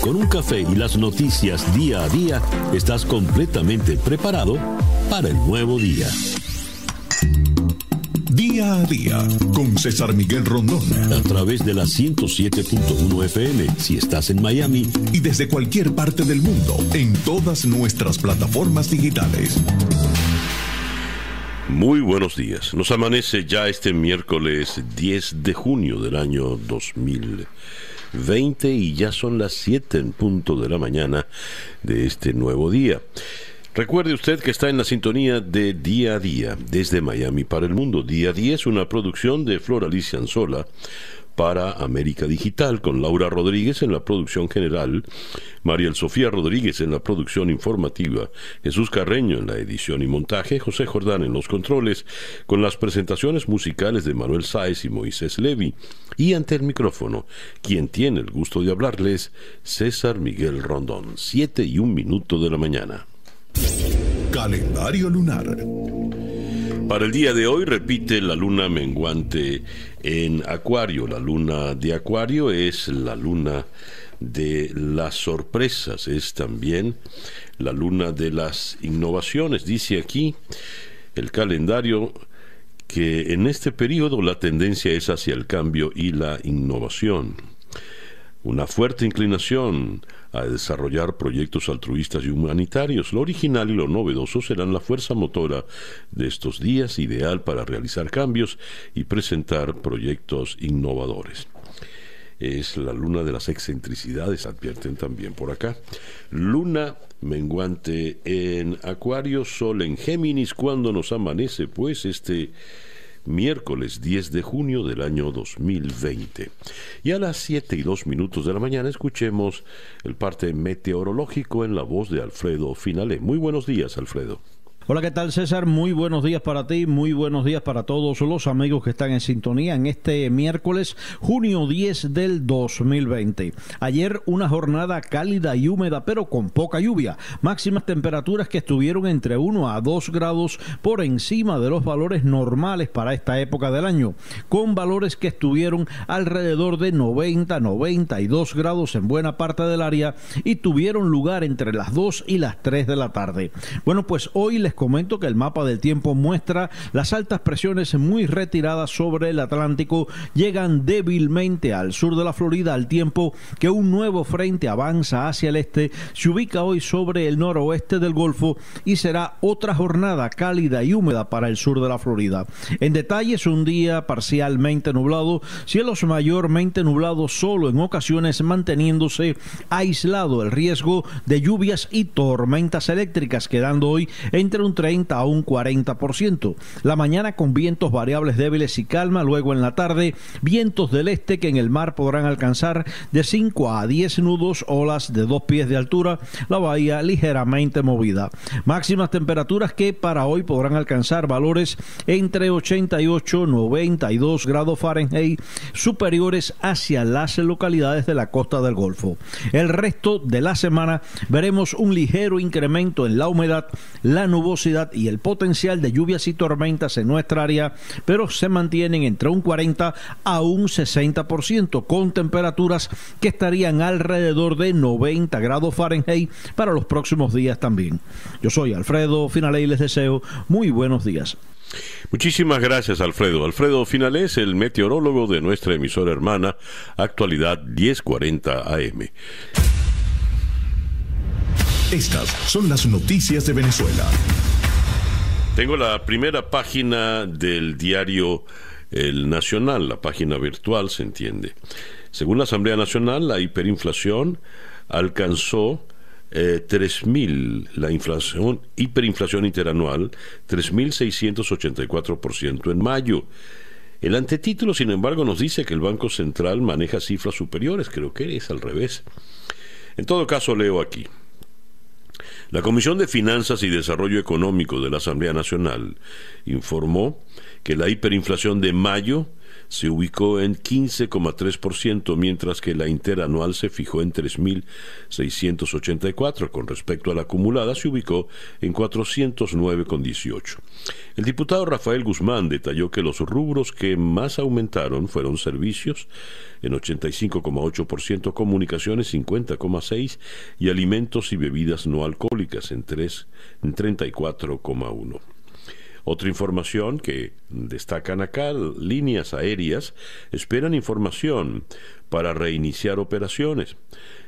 Con un café y las noticias día a día, estás completamente preparado para el nuevo día. Día a día con César Miguel Rondón. A través de la 107.1 FM si estás en Miami. Y desde cualquier parte del mundo en todas nuestras plataformas digitales. Muy buenos días. Nos amanece ya este miércoles 10 de junio del año 2020 y ya son las 7 en punto de la mañana de este nuevo día. Recuerde usted que está en la sintonía de Día a Día, desde Miami para el Mundo. Día a Día es una producción de Flor Alicia Anzola para América Digital, con Laura Rodríguez en la producción general, Mariel Sofía Rodríguez en la producción informativa, Jesús Carreño en la edición y montaje, José Jordán en los controles, con las presentaciones musicales de Manuel Sáez y Moisés Levi, y ante el micrófono, quien tiene el gusto de hablarles, César Miguel Rondón, siete y un minuto de la mañana. Calendario lunar. Para el día de hoy repite la luna menguante en Acuario. La luna de Acuario es la luna de las sorpresas, es también la luna de las innovaciones. Dice aquí el calendario que en este periodo la tendencia es hacia el cambio y la innovación. Una fuerte inclinación a desarrollar proyectos altruistas y humanitarios. Lo original y lo novedoso serán la fuerza motora de estos días, ideal para realizar cambios y presentar proyectos innovadores. Es la luna de las excentricidades, advierten también por acá. Luna menguante en Acuario, Sol en Géminis, cuando nos amanece, pues este miércoles 10 de junio del año 2020. Y a las 7 y 2 minutos de la mañana escuchemos el parte meteorológico en la voz de Alfredo Finale. Muy buenos días, Alfredo. Hola, ¿qué tal César? Muy buenos días para ti, muy buenos días para todos los amigos que están en sintonía en este miércoles, junio 10 del 2020. Ayer una jornada cálida y húmeda, pero con poca lluvia. Máximas temperaturas que estuvieron entre 1 a 2 grados por encima de los valores normales para esta época del año, con valores que estuvieron alrededor de 90, 92 grados en buena parte del área y tuvieron lugar entre las 2 y las 3 de la tarde. Bueno, pues hoy les comento que el mapa del tiempo muestra las altas presiones muy retiradas sobre el Atlántico llegan débilmente al sur de la Florida al tiempo que un nuevo frente avanza hacia el este, se ubica hoy sobre el noroeste del Golfo y será otra jornada cálida y húmeda para el sur de la Florida. En detalle un día parcialmente nublado, cielos mayormente nublados solo en ocasiones manteniéndose aislado el riesgo de lluvias y tormentas eléctricas quedando hoy entre un 30 a un 40%. La mañana con vientos variables débiles y calma, luego en la tarde vientos del este que en el mar podrán alcanzar de 5 a 10 nudos, olas de dos pies de altura, la bahía ligeramente movida. Máximas temperaturas que para hoy podrán alcanzar valores entre 88 y 92 grados Fahrenheit superiores hacia las localidades de la costa del Golfo. El resto de la semana veremos un ligero incremento en la humedad, la nubosidad y el potencial de lluvias y tormentas en nuestra área, pero se mantienen entre un 40 a un 60%, con temperaturas que estarían alrededor de 90 grados Fahrenheit para los próximos días también. Yo soy Alfredo Finale y les deseo muy buenos días. Muchísimas gracias, Alfredo. Alfredo Finales, el meteorólogo de nuestra emisora hermana, actualidad 1040 AM. Estas son las noticias de Venezuela. Tengo la primera página del diario El Nacional, la página virtual, se entiende. Según la Asamblea Nacional, la hiperinflación alcanzó eh, 3.000, la inflación, hiperinflación interanual, 3.684% en mayo. El antetítulo, sin embargo, nos dice que el Banco Central maneja cifras superiores, creo que es al revés. En todo caso, leo aquí. La Comisión de Finanzas y Desarrollo Económico de la Asamblea Nacional informó que la hiperinflación de mayo se ubicó en 15,3%, mientras que la interanual se fijó en 3.684. Con respecto a la acumulada, se ubicó en 409,18. El diputado Rafael Guzmán detalló que los rubros que más aumentaron fueron servicios en 85,8%, comunicaciones 50,6% y alimentos y bebidas no alcohólicas en, 3, en 34,1%. Otra información que destacan acá, líneas aéreas esperan información para reiniciar operaciones.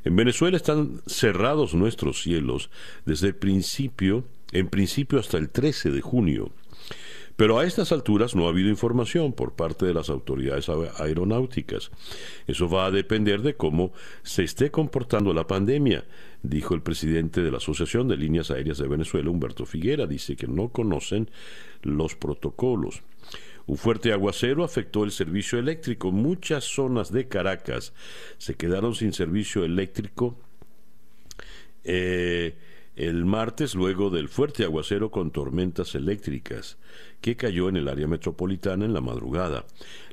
En Venezuela están cerrados nuestros cielos desde el principio, en principio hasta el 13 de junio. Pero a estas alturas no ha habido información por parte de las autoridades aeronáuticas. Eso va a depender de cómo se esté comportando la pandemia, dijo el presidente de la Asociación de Líneas Aéreas de Venezuela, Humberto Figuera. Dice que no conocen los protocolos. Un fuerte aguacero afectó el servicio eléctrico. Muchas zonas de Caracas se quedaron sin servicio eléctrico. Eh, el martes luego del fuerte aguacero con tormentas eléctricas que cayó en el área metropolitana en la madrugada.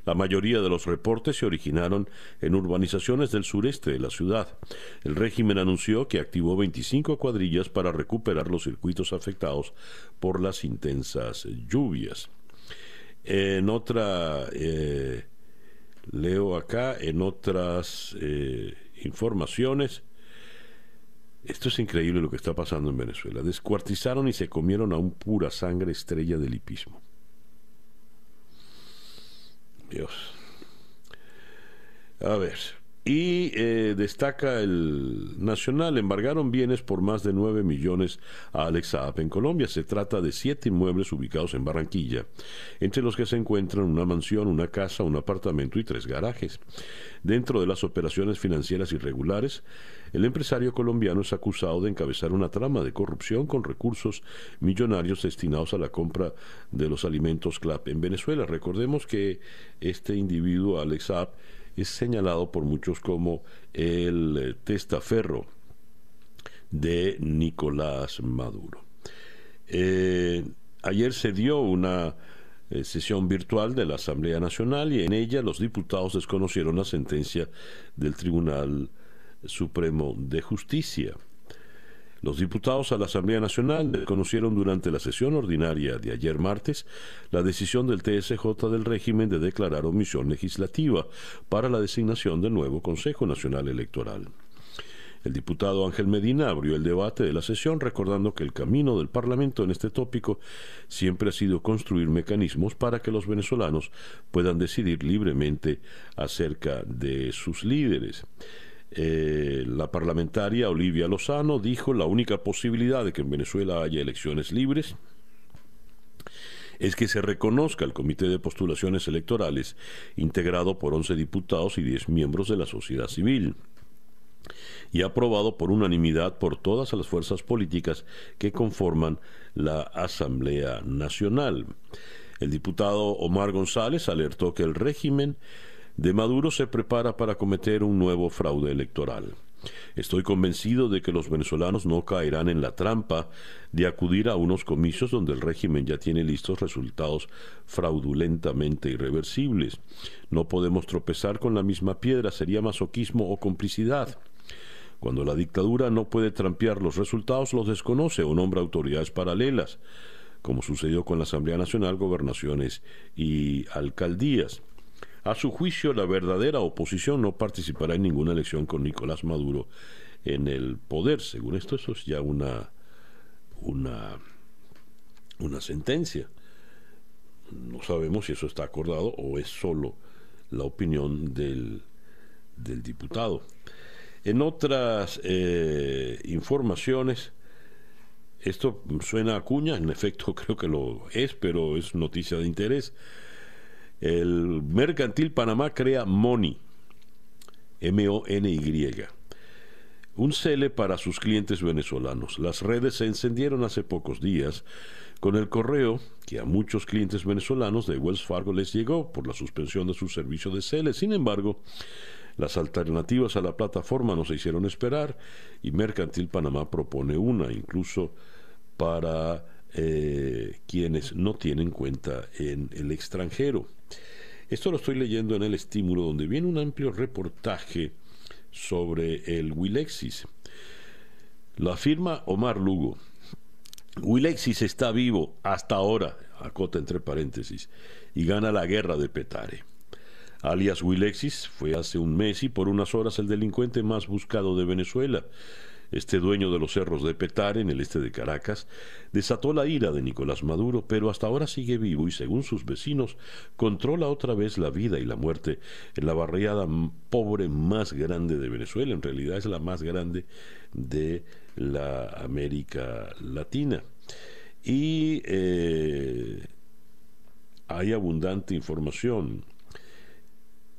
La mayoría de los reportes se originaron en urbanizaciones del sureste de la ciudad. El régimen anunció que activó 25 cuadrillas para recuperar los circuitos afectados por las intensas lluvias. En otra, eh, leo acá, en otras eh, informaciones, esto es increíble lo que está pasando en Venezuela. Descuartizaron y se comieron a un pura sangre estrella del hipismo. Dios. A ver, y eh, destaca el Nacional, embargaron bienes por más de 9 millones a Alex Saab en Colombia. Se trata de siete inmuebles ubicados en Barranquilla, entre los que se encuentran una mansión, una casa, un apartamento y tres garajes. Dentro de las operaciones financieras irregulares, el empresario colombiano es acusado de encabezar una trama de corrupción con recursos millonarios destinados a la compra de los alimentos CLAP en Venezuela. Recordemos que este individuo, Alex Saab, es señalado por muchos como el eh, testaferro de Nicolás Maduro. Eh, ayer se dio una eh, sesión virtual de la Asamblea Nacional y en ella los diputados desconocieron la sentencia del Tribunal Supremo de Justicia. Los diputados a la Asamblea Nacional conocieron durante la sesión ordinaria de ayer martes la decisión del TSJ del régimen de declarar omisión legislativa para la designación del nuevo Consejo Nacional Electoral. El diputado Ángel Medina abrió el debate de la sesión recordando que el camino del Parlamento en este tópico siempre ha sido construir mecanismos para que los venezolanos puedan decidir libremente acerca de sus líderes. Eh, la parlamentaria Olivia Lozano dijo la única posibilidad de que en Venezuela haya elecciones libres es que se reconozca el Comité de Postulaciones Electorales, integrado por 11 diputados y 10 miembros de la sociedad civil, y aprobado por unanimidad por todas las fuerzas políticas que conforman la Asamblea Nacional. El diputado Omar González alertó que el régimen de Maduro se prepara para cometer un nuevo fraude electoral. Estoy convencido de que los venezolanos no caerán en la trampa de acudir a unos comicios donde el régimen ya tiene listos resultados fraudulentamente irreversibles. No podemos tropezar con la misma piedra, sería masoquismo o complicidad. Cuando la dictadura no puede trampear los resultados, los desconoce o nombra autoridades paralelas, como sucedió con la Asamblea Nacional, gobernaciones y alcaldías. A su juicio, la verdadera oposición no participará en ninguna elección con Nicolás Maduro en el poder. Según esto, eso es ya una, una, una sentencia. No sabemos si eso está acordado o es solo la opinión del, del diputado. En otras eh, informaciones, esto suena a cuña, en efecto creo que lo es, pero es noticia de interés. El Mercantil Panamá crea MONY, M-O-N-Y, un cele para sus clientes venezolanos. Las redes se encendieron hace pocos días con el correo que a muchos clientes venezolanos de Wells Fargo les llegó por la suspensión de su servicio de cele. Sin embargo, las alternativas a la plataforma no se hicieron esperar y Mercantil Panamá propone una, incluso para eh, quienes no tienen cuenta en el extranjero. Esto lo estoy leyendo en el estímulo, donde viene un amplio reportaje sobre el Wilexis. Lo afirma Omar Lugo. Wilexis está vivo hasta ahora, acota entre paréntesis, y gana la guerra de Petare. Alias Wilexis fue hace un mes y por unas horas el delincuente más buscado de Venezuela este dueño de los cerros de Petare, en el este de Caracas, desató la ira de Nicolás Maduro, pero hasta ahora sigue vivo y, según sus vecinos, controla otra vez la vida y la muerte en la barriada pobre más grande de Venezuela. En realidad es la más grande de la América Latina. Y eh, hay abundante información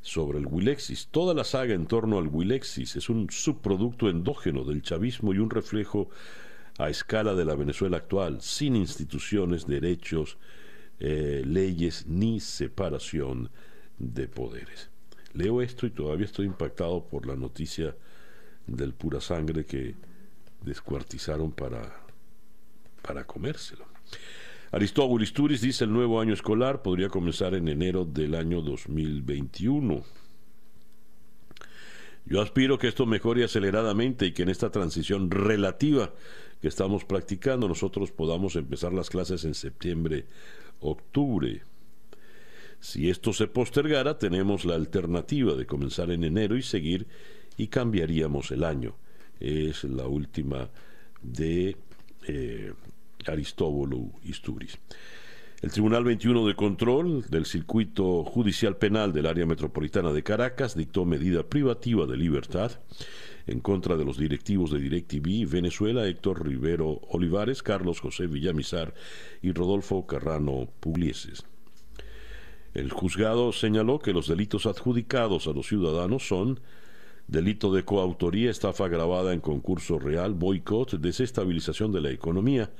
sobre el Wilexis. Toda la saga en torno al Wilexis es un subproducto endógeno del chavismo y un reflejo a escala de la Venezuela actual, sin instituciones, derechos, eh, leyes ni separación de poderes. Leo esto y todavía estoy impactado por la noticia del pura sangre que descuartizaron para, para comérselo. Aristóbulo Isturiz dice el nuevo año escolar podría comenzar en enero del año 2021. Yo aspiro que esto mejore aceleradamente y que en esta transición relativa que estamos practicando nosotros podamos empezar las clases en septiembre, octubre. Si esto se postergara, tenemos la alternativa de comenzar en enero y seguir y cambiaríamos el año. Es la última de eh, Aristóbulo Isturiz. El Tribunal 21 de Control del Circuito Judicial Penal del Área Metropolitana de Caracas dictó medida privativa de libertad en contra de los directivos de DirecTV Venezuela, Héctor Rivero Olivares, Carlos José Villamizar y Rodolfo Carrano Puglieses. El juzgado señaló que los delitos adjudicados a los ciudadanos son delito de coautoría, estafa grabada en concurso real, boicot, desestabilización de la economía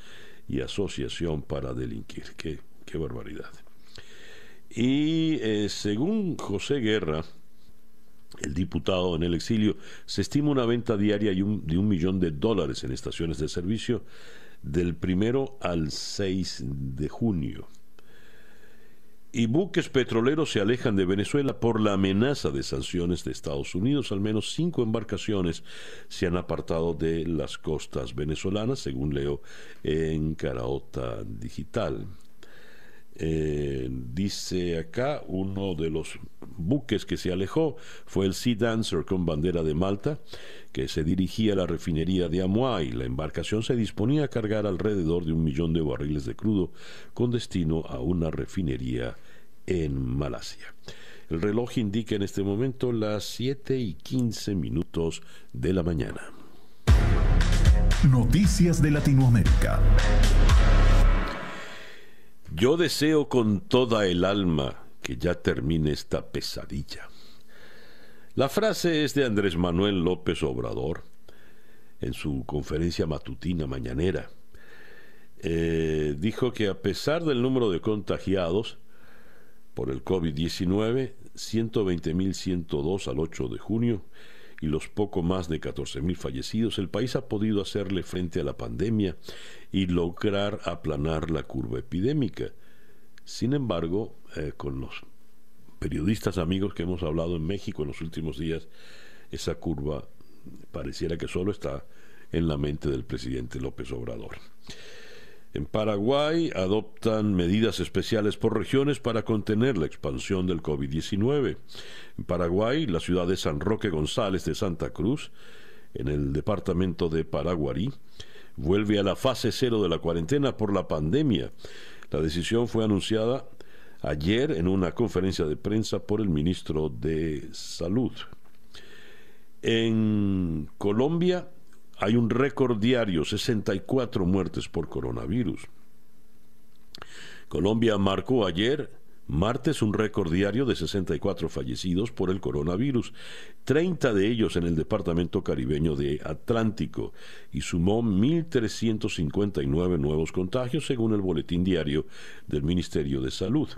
y asociación para delinquir. Qué, qué barbaridad. Y eh, según José Guerra, el diputado en el exilio, se estima una venta diaria de un, de un millón de dólares en estaciones de servicio del primero al 6 de junio y buques petroleros se alejan de Venezuela por la amenaza de sanciones de Estados Unidos. Al menos cinco embarcaciones se han apartado de las costas venezolanas, según leo en Caraota Digital. Eh, dice acá, uno de los buques que se alejó fue el Sea Dancer con bandera de Malta, que se dirigía a la refinería de Amuay. La embarcación se disponía a cargar alrededor de un millón de barriles de crudo con destino a una refinería en Malasia. El reloj indica en este momento las 7 y 15 minutos de la mañana. Noticias de Latinoamérica. Yo deseo con toda el alma que ya termine esta pesadilla. La frase es de Andrés Manuel López Obrador en su conferencia matutina mañanera. Eh, dijo que a pesar del número de contagiados por el COVID-19, 120.102 al 8 de junio, y los poco más de 14.000 fallecidos, el país ha podido hacerle frente a la pandemia y lograr aplanar la curva epidémica. Sin embargo, eh, con los periodistas amigos que hemos hablado en México en los últimos días, esa curva pareciera que solo está en la mente del presidente López Obrador. En Paraguay adoptan medidas especiales por regiones para contener la expansión del COVID-19. En Paraguay, la ciudad de San Roque González de Santa Cruz, en el departamento de Paraguarí, vuelve a la fase cero de la cuarentena por la pandemia. La decisión fue anunciada ayer en una conferencia de prensa por el ministro de Salud. En Colombia, hay un récord diario, 64 muertes por coronavirus. Colombia marcó ayer, martes, un récord diario de 64 fallecidos por el coronavirus, 30 de ellos en el departamento caribeño de Atlántico, y sumó 1.359 nuevos contagios según el boletín diario del Ministerio de Salud.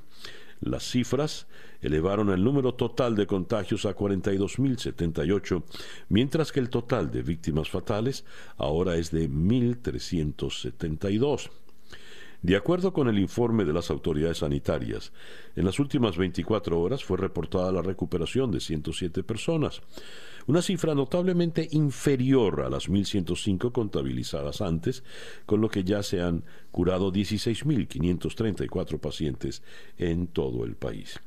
Las cifras elevaron el número total de contagios a 42.078, mientras que el total de víctimas fatales ahora es de 1.372. De acuerdo con el informe de las autoridades sanitarias, en las últimas 24 horas fue reportada la recuperación de 107 personas, una cifra notablemente inferior a las 1.105 contabilizadas antes, con lo que ya se han curado 16.534 pacientes en todo el país.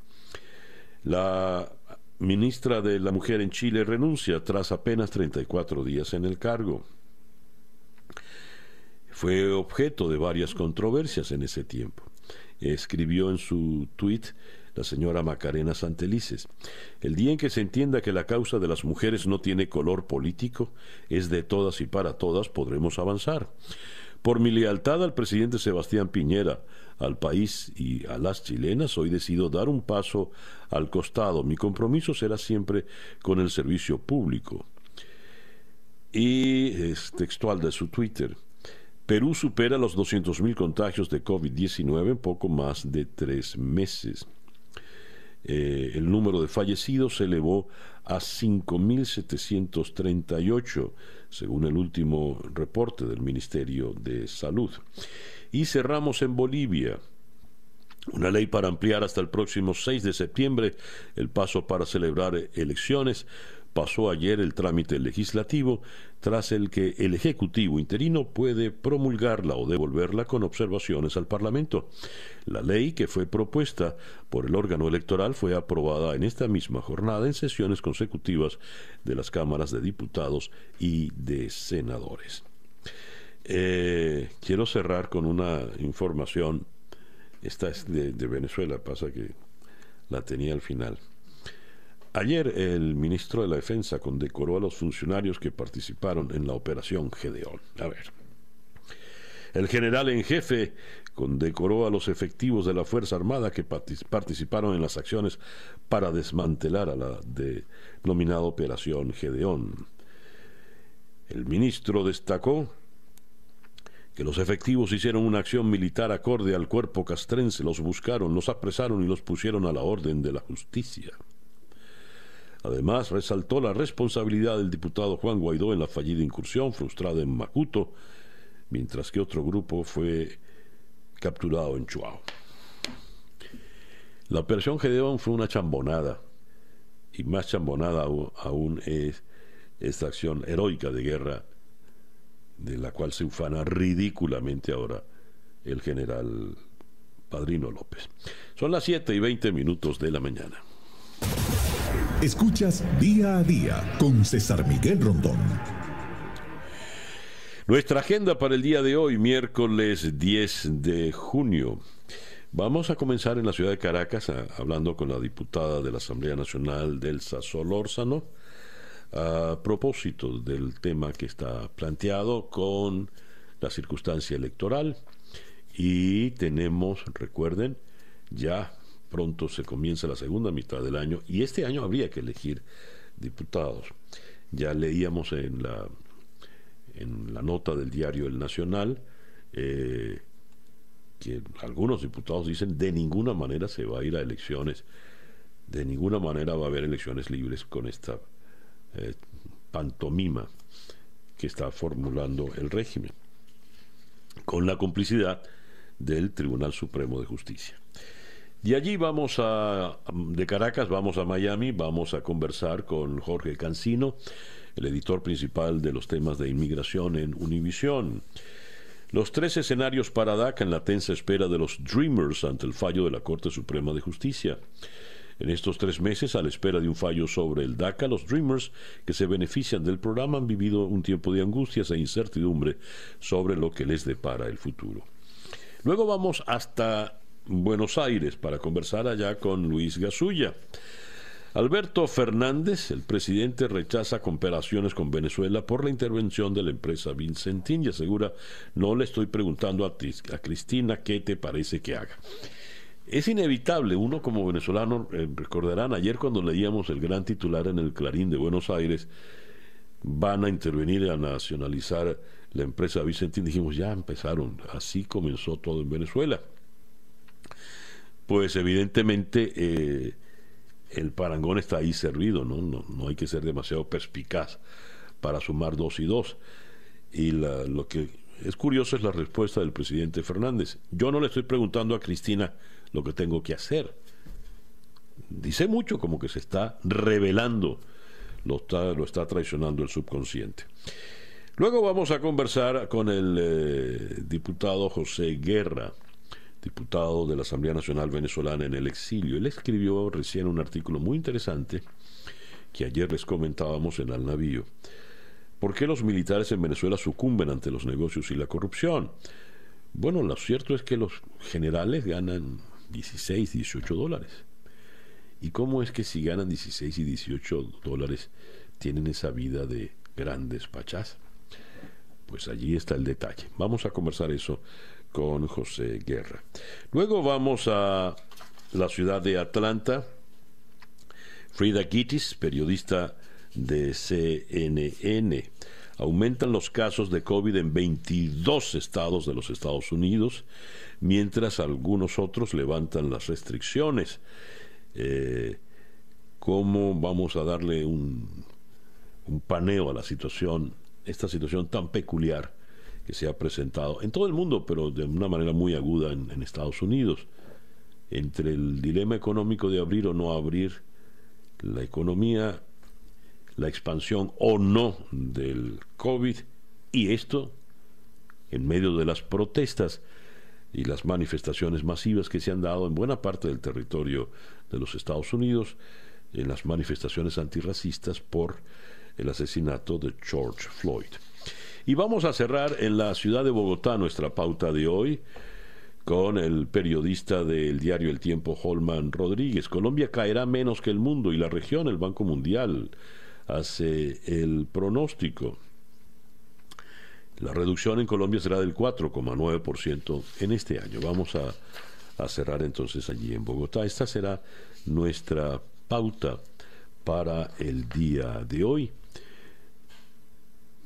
La ministra de la Mujer en Chile renuncia tras apenas 34 días en el cargo fue objeto de varias controversias en ese tiempo. Escribió en su tuit la señora Macarena Santelices. El día en que se entienda que la causa de las mujeres no tiene color político, es de todas y para todas, podremos avanzar. Por mi lealtad al presidente Sebastián Piñera, al país y a las chilenas, hoy decido dar un paso al costado. Mi compromiso será siempre con el servicio público. Y es textual de su Twitter. Perú supera los 200.000 contagios de COVID-19 en poco más de tres meses. Eh, el número de fallecidos se elevó a 5.738, según el último reporte del Ministerio de Salud. Y cerramos en Bolivia. Una ley para ampliar hasta el próximo 6 de septiembre el paso para celebrar elecciones pasó ayer el trámite legislativo, tras el que el Ejecutivo interino puede promulgarla o devolverla con observaciones al Parlamento. La ley que fue propuesta por el órgano electoral fue aprobada en esta misma jornada en sesiones consecutivas de las cámaras de diputados y de senadores. Eh, quiero cerrar con una información. Esta es de Venezuela, pasa que la tenía al final. Ayer el ministro de la Defensa condecoró a los funcionarios que participaron en la operación Gedeón. A ver. El general en jefe condecoró a los efectivos de la Fuerza Armada que participaron en las acciones para desmantelar a la denominada Operación Gedeón. El ministro destacó que los efectivos hicieron una acción militar acorde al cuerpo castrense, los buscaron, los apresaron y los pusieron a la orden de la justicia. Además, resaltó la responsabilidad del diputado Juan Guaidó en la fallida incursión frustrada en Macuto, mientras que otro grupo fue capturado en Chuao. La operación Gedeón fue una chambonada, y más chambonada aún es esta acción heroica de guerra de la cual se ufana ridículamente ahora el general Padrino López. Son las 7 y 20 minutos de la mañana. Escuchas día a día con César Miguel Rondón. Nuestra agenda para el día de hoy, miércoles 10 de junio. Vamos a comenzar en la ciudad de Caracas hablando con la diputada de la Asamblea Nacional, Delsa Solórzano, a propósito del tema que está planteado con la circunstancia electoral. Y tenemos, recuerden, ya pronto se comienza la segunda mitad del año y este año habría que elegir diputados. Ya leíamos en la, en la nota del diario El Nacional eh, que algunos diputados dicen de ninguna manera se va a ir a elecciones, de ninguna manera va a haber elecciones libres con esta eh, pantomima que está formulando el régimen, con la complicidad del Tribunal Supremo de Justicia. De allí vamos a, de Caracas vamos a Miami, vamos a conversar con Jorge Cancino, el editor principal de los temas de inmigración en Univisión. Los tres escenarios para DACA en la tensa espera de los Dreamers ante el fallo de la Corte Suprema de Justicia. En estos tres meses, a la espera de un fallo sobre el DACA, los Dreamers que se benefician del programa han vivido un tiempo de angustias e incertidumbre sobre lo que les depara el futuro. Luego vamos hasta Buenos Aires para conversar allá con Luis Gasulla. Alberto Fernández, el presidente, rechaza comparaciones con Venezuela por la intervención de la empresa Vincentín y asegura, no le estoy preguntando a, Cristina qué te parece que haga. Es inevitable, uno como venezolano, eh, recordarán ayer cuando leíamos el gran titular en el Clarín de Buenos Aires, van a intervenir a nacionalizar la empresa Vicentín, dijimos, ya empezaron, así comenzó todo en Venezuela pues evidentemente eh, el parangón está ahí servido, ¿no? ¿no? hay que ser demasiado perspicaz para sumar dos y dos. Y lo que es curioso es la respuesta del presidente Fernández. Yo no le estoy preguntando a Cristina lo que tengo que hacer. Dice mucho como que se está revelando, lo está, lo está traicionando el subconsciente. Luego vamos a conversar con el eh, diputado José Guerra, diputado de la Asamblea Nacional Venezolana en el exilio. Él escribió recién un artículo muy interesante que ayer les comentábamos en Al Navío. ¿Por qué los militares en Venezuela sucumben ante los negocios y la corrupción? Bueno, lo cierto es que los generales ganan 16, 18 dólares. ¿Y cómo es que si ganan 16 y 18 dólares tienen esa vida de grandes pachás? Pues allí está el detalle. Vamos a conversar eso con José Guerra. Luego vamos a la ciudad de Atlanta. Frida Gittis, periodista de CNN. Aumentan los casos de COVID en 22 estados de los Estados Unidos, mientras algunos otros levantan las restricciones. Eh, ¿Cómo vamos a darle un, un paneo a la situación, esta situación tan peculiar que se ha presentado en todo el mundo, pero de una manera muy aguda en, en Estados Unidos? Entre el dilema económico de abrir o no abrir la economía la expansión o no del COVID y esto en medio de las protestas y las manifestaciones masivas que se han dado en buena parte del territorio de los Estados Unidos, en las manifestaciones antirracistas por el asesinato de George Floyd. Y vamos a cerrar en la ciudad de Bogotá nuestra pauta de hoy con el periodista del diario El Tiempo, Holman Rodríguez. Colombia caerá menos que el mundo y la región, el Banco Mundial, hace el pronóstico. La reducción en Colombia será del 4,9% en este año. Vamos a, a, cerrar entonces allí en Bogotá. Esta será nuestra pauta para el día de hoy.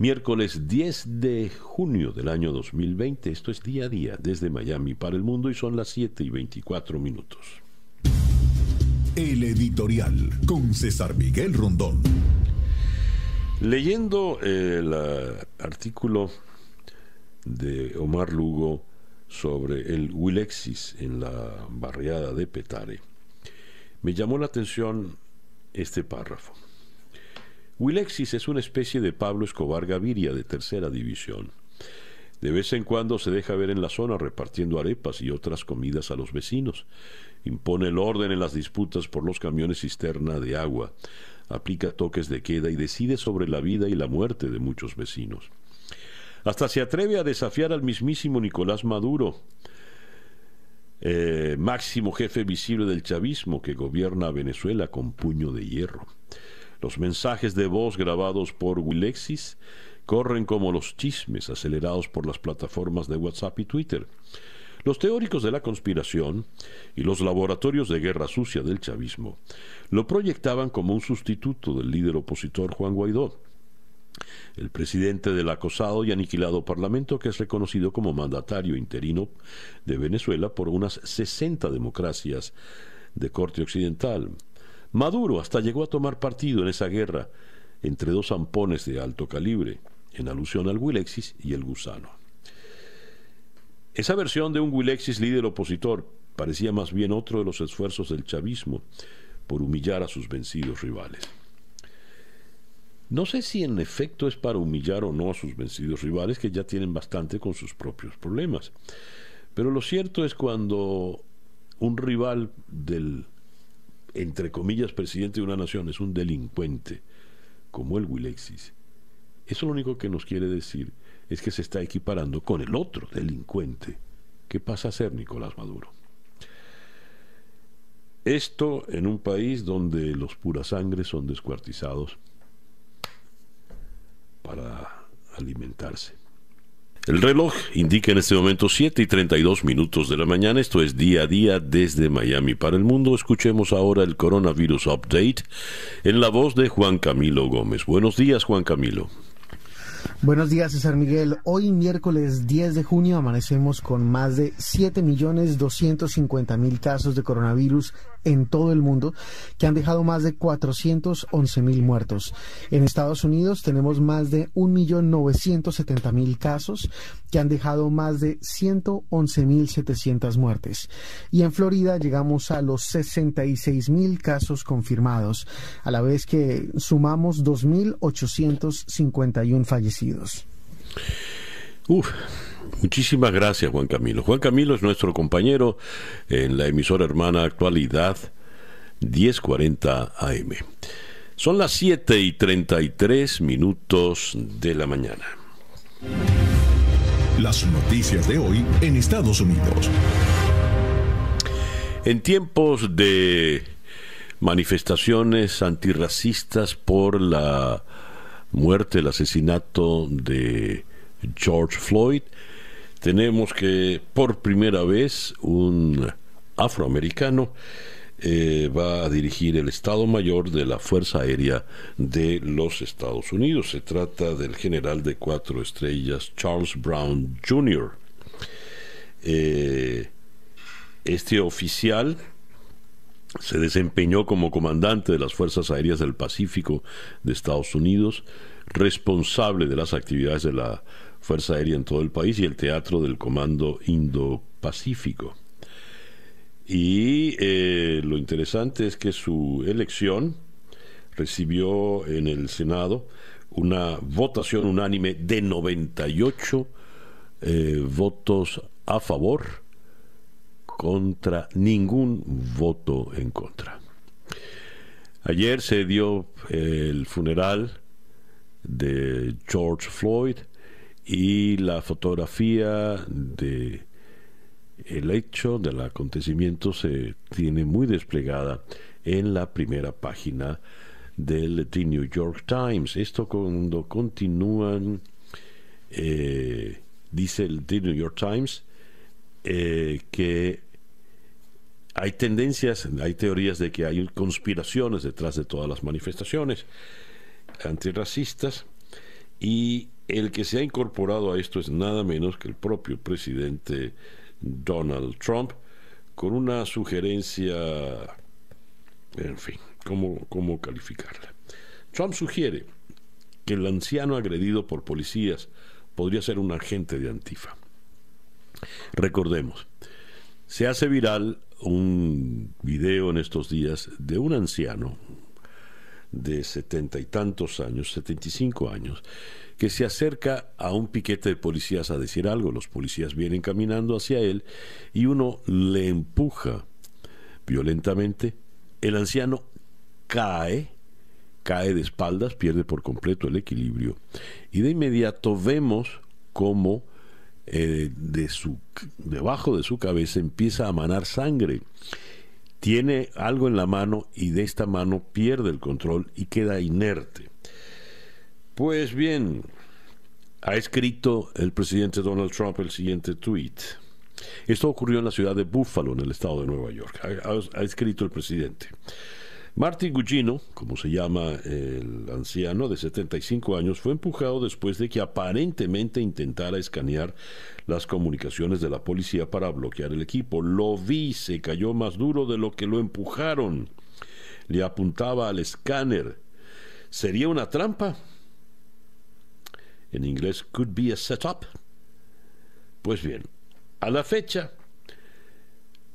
Miércoles 10 de junio del año 2020. Esto es día a día desde Miami para el mundo y son las 7 y 24 minutos. El editorial con César Miguel Rondón. Leyendo el uh, artículo de Omar Lugo sobre el Wilexis en la barriada de Petare, me llamó la atención este párrafo. Wilexis es una especie de Pablo Escobar Gaviria de tercera división. De vez en cuando se deja ver en la zona repartiendo arepas y otras comidas a los vecinos. Impone el orden en las disputas por los camiones cisterna de agua. Aplica toques de queda y decide sobre la vida y la muerte de muchos vecinos. Hasta se atreve a desafiar al mismísimo Nicolás Maduro, eh, máximo jefe visible del chavismo que gobierna a Venezuela con puño de hierro. Los mensajes de voz grabados por Wilexis corren como los chismes acelerados por las plataformas de WhatsApp y Twitter. Los teóricos de la conspiración y los laboratorios de guerra sucia del chavismo lo proyectaban como un sustituto del líder opositor Juan Guaidó, el presidente del acosado y aniquilado Parlamento que es reconocido como mandatario interino de Venezuela por unas 60 democracias de corte occidental. Maduro hasta llegó a tomar partido en esa guerra entre dos zampones de alto calibre, en alusión al Wilexis y el gusano. Esa versión de un Wilexis líder opositor parecía más bien otro de los esfuerzos del chavismo por humillar a sus vencidos rivales. No sé si en efecto es para humillar o no a sus vencidos rivales, que ya tienen bastante con sus propios problemas. Pero lo cierto es cuando un rival del, entre comillas, presidente de una nación es un delincuente, como el Wilexis, eso lo único que nos quiere decir es que se está equiparando con el otro delincuente que pasa a ser Nicolás Maduro. Esto en un país donde los sangre son descuartizados para alimentarse. El reloj indica en este momento 7 y 32 minutos de la mañana. Esto es día a día desde Miami para el mundo. Escuchemos ahora el coronavirus update en la voz de Juan Camilo Gómez. Buenos días, Juan Camilo. Buenos días, César Miguel. Hoy, miércoles 10 de junio, amanecemos con más de 7.250.000 casos de coronavirus en todo el mundo que han dejado más de 411 mil muertos. En Estados Unidos tenemos más de 1.970.000 casos que han dejado más de 111.700 muertes. Y en Florida llegamos a los 66.000 casos confirmados, a la vez que sumamos 2.851 fallecidos. Uf, muchísimas gracias Juan Camilo. Juan Camilo es nuestro compañero en la emisora hermana Actualidad 1040 AM. Son las 7 y 33 minutos de la mañana. Las noticias de hoy en Estados Unidos. En tiempos de manifestaciones antirracistas por la muerte, el asesinato de George Floyd, tenemos que por primera vez un afroamericano eh, va a dirigir el Estado Mayor de la Fuerza Aérea de los Estados Unidos. Se trata del general de cuatro estrellas Charles Brown Jr. Eh, este oficial se desempeñó como comandante de las Fuerzas Aéreas del Pacífico de Estados Unidos, responsable de las actividades de la Fuerza Aérea en todo el país y el teatro del Comando Indo-Pacífico. Y eh, lo interesante es que su elección recibió en el Senado una votación unánime de 98 eh, votos a favor contra ningún voto en contra. Ayer se dio el funeral de George Floyd y la fotografía de el hecho del acontecimiento se tiene muy desplegada en la primera página del The New York Times. Esto cuando continúan, eh, dice el The New York Times, eh, que hay tendencias, hay teorías de que hay conspiraciones detrás de todas las manifestaciones antirracistas y el que se ha incorporado a esto es nada menos que el propio presidente Donald Trump con una sugerencia, en fin, ¿cómo, cómo calificarla? Trump sugiere que el anciano agredido por policías podría ser un agente de Antifa. Recordemos, se hace viral un video en estos días de un anciano de setenta y tantos años, setenta y cinco años, que se acerca a un piquete de policías a decir algo. Los policías vienen caminando hacia él y uno le empuja violentamente. El anciano cae, cae de espaldas, pierde por completo el equilibrio y de inmediato vemos cómo eh, de su, debajo de su cabeza empieza a manar sangre. Tiene algo en la mano y de esta mano pierde el control y queda inerte. Pues bien, ha escrito el presidente Donald Trump el siguiente tweet. Esto ocurrió en la ciudad de Buffalo, en el estado de Nueva York. Ha, ha escrito el presidente. Martin Gugino, como se llama el anciano de 75 años, fue empujado después de que aparentemente intentara escanear las comunicaciones de la policía para bloquear el equipo. Lo vi, se cayó más duro de lo que lo empujaron. Le apuntaba al escáner. ¿Sería una trampa? En inglés, could be a setup. Pues bien, a la fecha,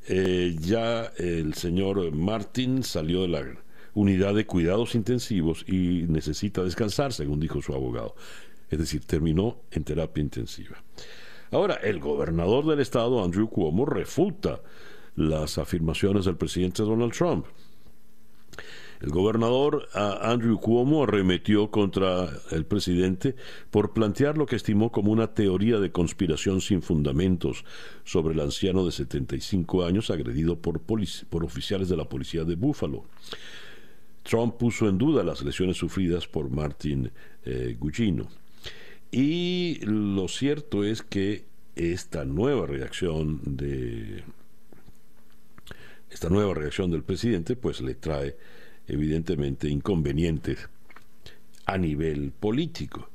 eh, ya el señor Martin salió de la unidad de cuidados intensivos y necesita descansar, según dijo su abogado. Es decir, terminó en terapia intensiva. Ahora, el gobernador del estado, Andrew Cuomo, refuta las afirmaciones del presidente Donald Trump. El gobernador Andrew Cuomo arremetió contra el presidente por plantear lo que estimó como una teoría de conspiración sin fundamentos sobre el anciano de 75 años agredido por, por oficiales de la policía de Buffalo. Trump puso en duda las lesiones sufridas por Martin eh, Gugino. Y lo cierto es que esta nueva reacción de esta nueva reacción del presidente pues le trae evidentemente inconvenientes a nivel político.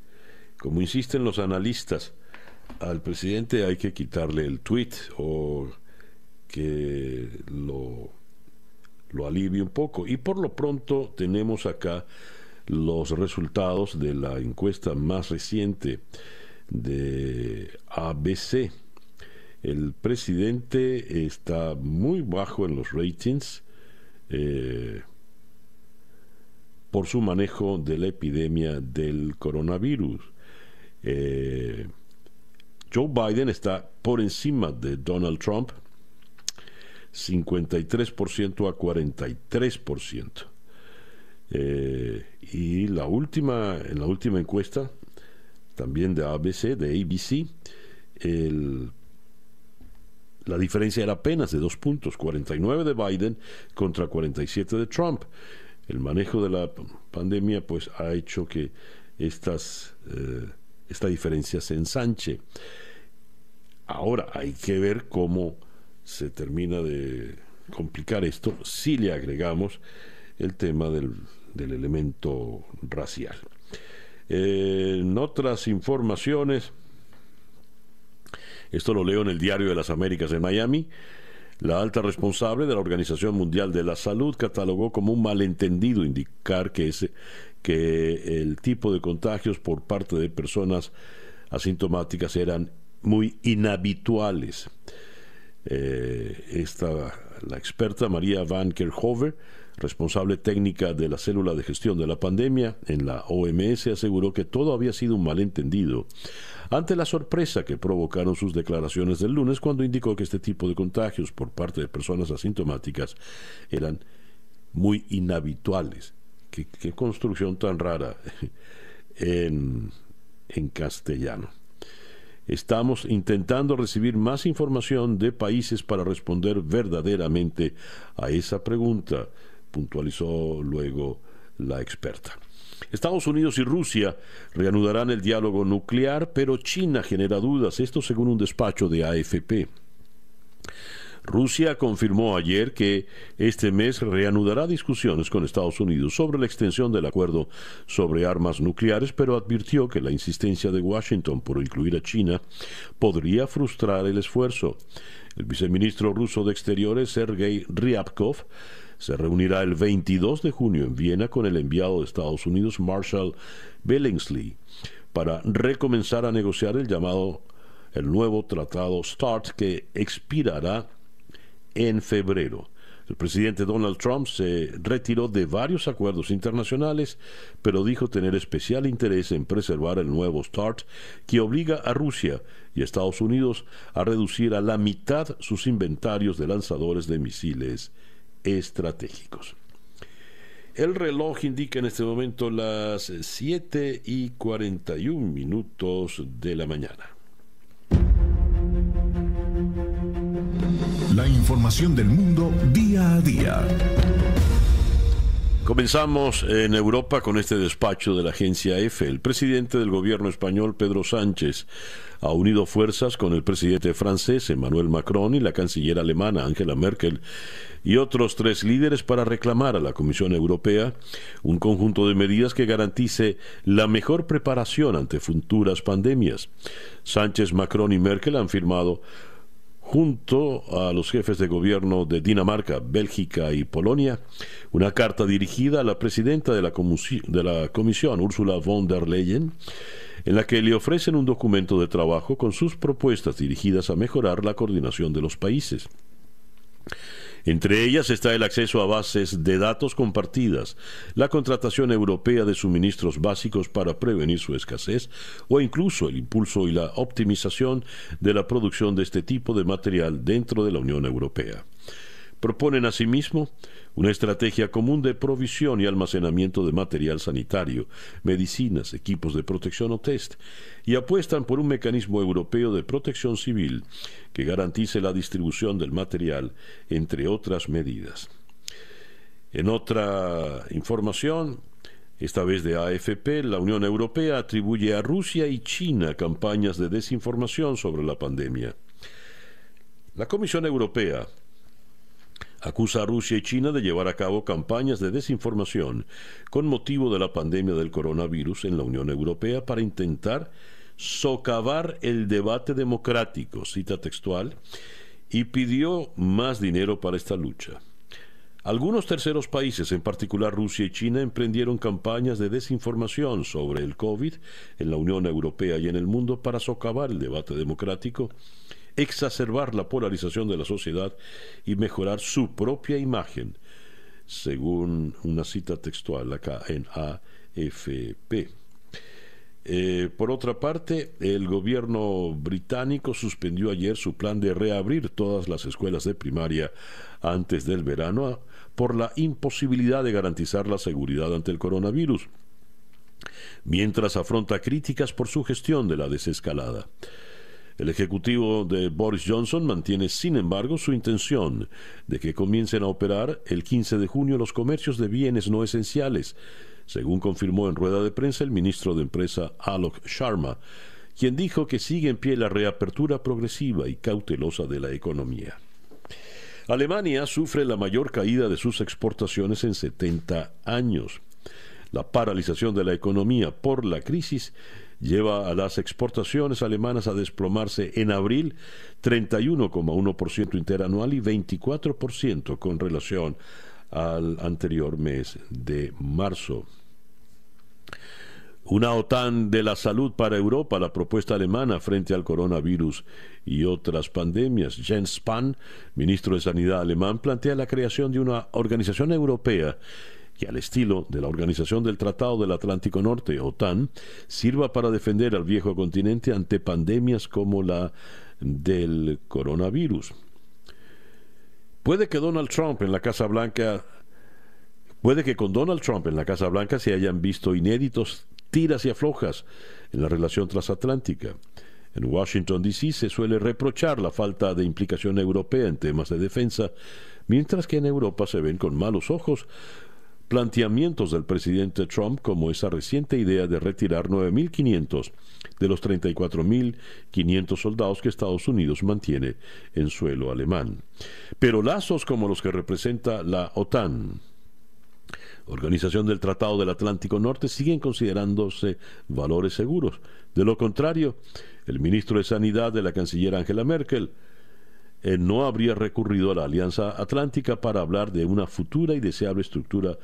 Como insisten los analistas, al presidente hay que quitarle el tweet o que lo lo alivie un poco. Y por lo pronto tenemos acá los resultados de la encuesta más reciente de ABC. El presidente está muy bajo en los ratings eh, por su manejo de la epidemia del coronavirus. Eh, Joe Biden está por encima de Donald Trump, 53% a 43%. Eh, y la última, en la última encuesta, también de ABC, de ABC, la diferencia era apenas de dos puntos, 49 de Biden contra 47 de Trump. El manejo de la pandemia pues ha hecho que estas, eh, esta diferencia se ensanche. Ahora hay que ver cómo se termina de complicar esto si le agregamos el tema del, elemento racial. en otras informaciones, esto lo leo en el Diario de las Américas de Miami, la alta responsable de la Organización Mundial de la Salud catalogó como un malentendido indicar que, ese, que el tipo de contagios por parte de personas asintomáticas eran muy inhabituales. Eh, esta, la experta María Van Kerkhove, responsable técnica de la célula de gestión de la pandemia en la OMS, aseguró que todo había sido un malentendido ante la sorpresa que provocaron sus declaraciones del lunes cuando indicó que este tipo de contagios por parte de personas asintomáticas eran muy inhabituales. Qué, construcción tan rara en castellano. Estamos intentando recibir más información de países para responder verdaderamente a esa pregunta, puntualizó luego la experta. Estados Unidos y Rusia reanudarán el diálogo nuclear, pero China genera dudas, esto según un despacho de AFP. Rusia confirmó ayer que este mes reanudará discusiones con Estados Unidos sobre la extensión del acuerdo sobre armas nucleares, pero advirtió que la insistencia de Washington por incluir a China podría frustrar el esfuerzo. El viceministro ruso de Exteriores, Sergei Ryabkov, se reunirá el 22 de junio en Viena con el enviado de Estados Unidos, Marshall Billingsley, para recomenzar a negociar el llamado el nuevo tratado START que expirará en febrero. El presidente Donald Trump se retiró de varios acuerdos internacionales, pero dijo tener especial interés en preservar el nuevo START que obliga a Rusia y Estados Unidos a reducir a la mitad sus inventarios de lanzadores de misiles estratégicos. El reloj indica en este momento las 7 y 41 minutos de la mañana. La información del mundo día a día. Comenzamos en Europa con este despacho de la agencia EFE. El presidente del gobierno español, Pedro Sánchez, ha unido fuerzas con el presidente francés, Emmanuel Macron, y la canciller alemana, Angela Merkel, y otros tres líderes para reclamar a la Comisión Europea un conjunto de medidas que garantice la mejor preparación ante futuras pandemias. Sánchez, Macron y Merkel han firmado junto a los jefes de gobierno de Dinamarca, Bélgica y Polonia, una carta dirigida a la presidenta de la, Comisión, Ursula von der Leyen, en la que le ofrecen un documento de trabajo con sus propuestas dirigidas a mejorar la coordinación de los países. Entre ellas está el acceso a bases de datos compartidas, la contratación europea de suministros básicos para prevenir su escasez o incluso el impulso y la optimización de la producción de este tipo de material dentro de la Unión Europea. Proponen asimismo una estrategia común de provisión y almacenamiento de material sanitario, medicinas, equipos de protección o test, y apuestan por un mecanismo europeo de protección civil que garantice la distribución del material, entre otras medidas. En otra información, esta vez de AFP, la Unión Europea atribuye a Rusia y China campañas de desinformación sobre la pandemia. La Comisión Europea acusa a Rusia y China de llevar a cabo campañas de desinformación con motivo de la pandemia del coronavirus en la Unión Europea para intentar socavar el debate democrático, cita textual, y pidió más dinero para esta lucha. Algunos terceros países, en particular Rusia y China, emprendieron campañas de desinformación sobre el COVID en la Unión Europea y en el mundo para socavar el debate democrático, exacerbar la polarización de la sociedad y mejorar su propia imagen, según una cita textual acá en AFP. Eh, por otra parte, el gobierno británico suspendió ayer su plan de reabrir todas las escuelas de primaria antes del verano por la imposibilidad de garantizar la seguridad ante el coronavirus, mientras afronta críticas por su gestión de la desescalada. El ejecutivo de Boris Johnson mantiene, sin embargo, su intención de que comiencen a operar el 15 de junio los comercios de bienes no esenciales, según confirmó en rueda de prensa el ministro de Empresa Alok Sharma, quien dijo que sigue en pie la reapertura progresiva y cautelosa de la economía. Alemania sufre la mayor caída de sus exportaciones en 70 años. La paralización de la economía por la crisis lleva a las exportaciones alemanas a desplomarse en abril 31,1% interanual y 24% con relación al anterior mes de marzo. Una OTAN de la salud para Europa, la propuesta alemana frente al coronavirus y otras pandemias. Jens Spahn, ministro de Sanidad alemán, plantea la creación de una organización europea que al estilo de la Organización del Tratado del Atlántico Norte, OTAN, sirva para defender al viejo continente ante pandemias como la del coronavirus. Puede que Donald Trump en la Casa Blanca Puede que con Donald Trump en la Casa Blanca se hayan visto inéditos tiras y aflojas en la relación transatlántica. En Washington, D.C. se suele reprochar la falta de implicación europea en temas de defensa, mientras que en Europa se ven con malos ojos planteamientos del presidente Trump como esa reciente idea de retirar 9.500 de los 34.500 soldados que Estados Unidos mantiene en suelo alemán. Pero lazos como los que representa la OTAN, Organización del Tratado del Atlántico Norte, siguen considerándose valores seguros. De lo contrario, el ministro de Sanidad de la canciller Angela Merkel eh, no habría recurrido a la Alianza Atlántica para hablar de una futura y deseable estructura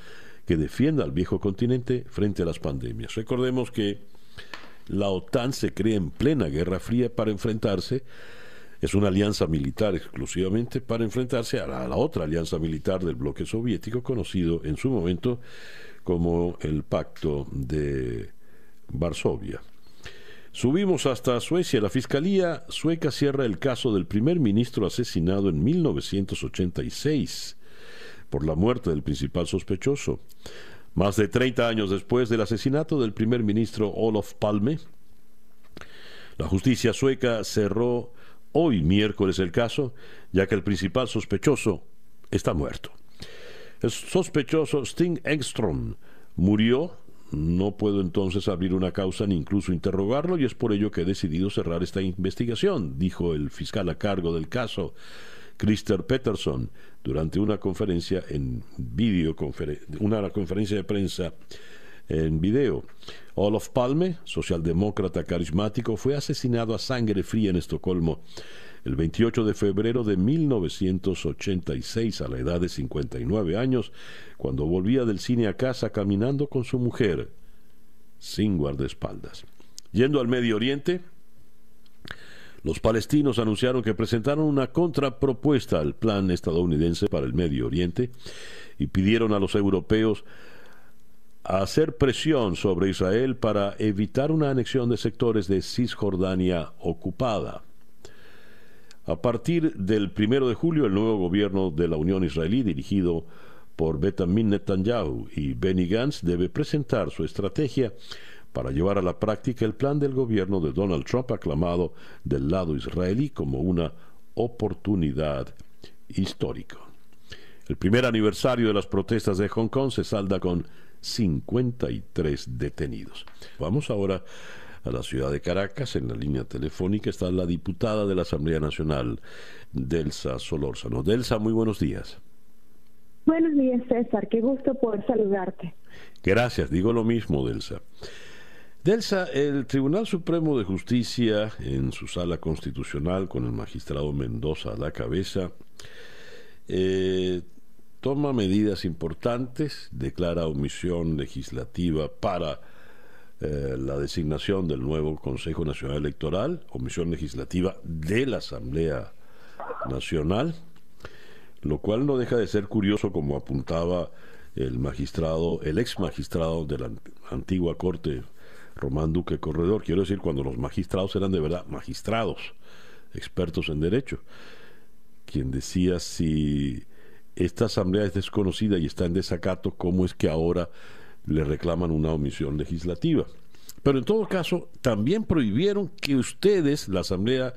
que defienda al viejo continente frente a las pandemias. Recordemos que la OTAN se crea en plena Guerra Fría para enfrentarse es una alianza militar exclusivamente para enfrentarse a la, otra alianza militar del bloque soviético, conocido en su momento como el Pacto de Varsovia. Subimos hasta Suecia. La Fiscalía sueca cierra el caso del primer ministro asesinado en 1986 por la muerte del principal sospechoso. Más de 30 años después del asesinato del primer ministro Olof Palme, la justicia sueca cerró hoy miércoles el caso, ya que el principal sospechoso está muerto. El sospechoso Sting Engström murió, no puedo entonces abrir una causa ni incluso interrogarlo y es por ello que he decidido cerrar esta investigación, dijo el fiscal a cargo del caso, Christer Peterson, durante una conferencia en video, una conferencia de prensa en video. Olof Palme, socialdemócrata carismático, fue asesinado a sangre fría en Estocolmo el 28 de febrero de 1986 a la edad de 59 años, cuando volvía del cine a casa caminando con su mujer, sin guardaespaldas. Yendo al Medio Oriente, los palestinos anunciaron que presentaron una contrapropuesta al plan estadounidense para el Medio Oriente y pidieron a los europeos a hacer presión sobre Israel para evitar una anexión de sectores de Cisjordania ocupada. A partir del primero de julio, el nuevo gobierno de la Unión Israelí, dirigido por Benjamin Netanyahu y Benny Gantz, debe presentar su estrategia para llevar a la práctica el plan del gobierno de Donald Trump, aclamado del lado israelí como una oportunidad histórica. El primer aniversario de las protestas de Hong Kong se salda con 53 detenidos. Vamos ahora a la ciudad de Caracas. En la línea telefónica está la diputada de la Asamblea Nacional, Delsa Solórzano. Delsa, muy buenos días. Buenos días, César. Qué gusto poder saludarte. Gracias, digo lo mismo, Delsa. Delsa, el Tribunal Supremo de Justicia, en su sala constitucional, con el magistrado Mendoza a la cabeza, eh, toma medidas importantes, declara omisión legislativa para eh, la designación del nuevo Consejo Nacional Electoral, omisión legislativa de la Asamblea Nacional, lo cual no deja de ser curioso como apuntaba el magistrado, el ex magistrado de la antigua Corte, Román Duque Corredor, quiero decir, cuando los magistrados eran de verdad magistrados, expertos en derecho, quien decía si esta asamblea es desconocida y está en desacato, ¿cómo es que ahora le reclaman una omisión legislativa? Pero en todo caso, también prohibieron que ustedes, la Asamblea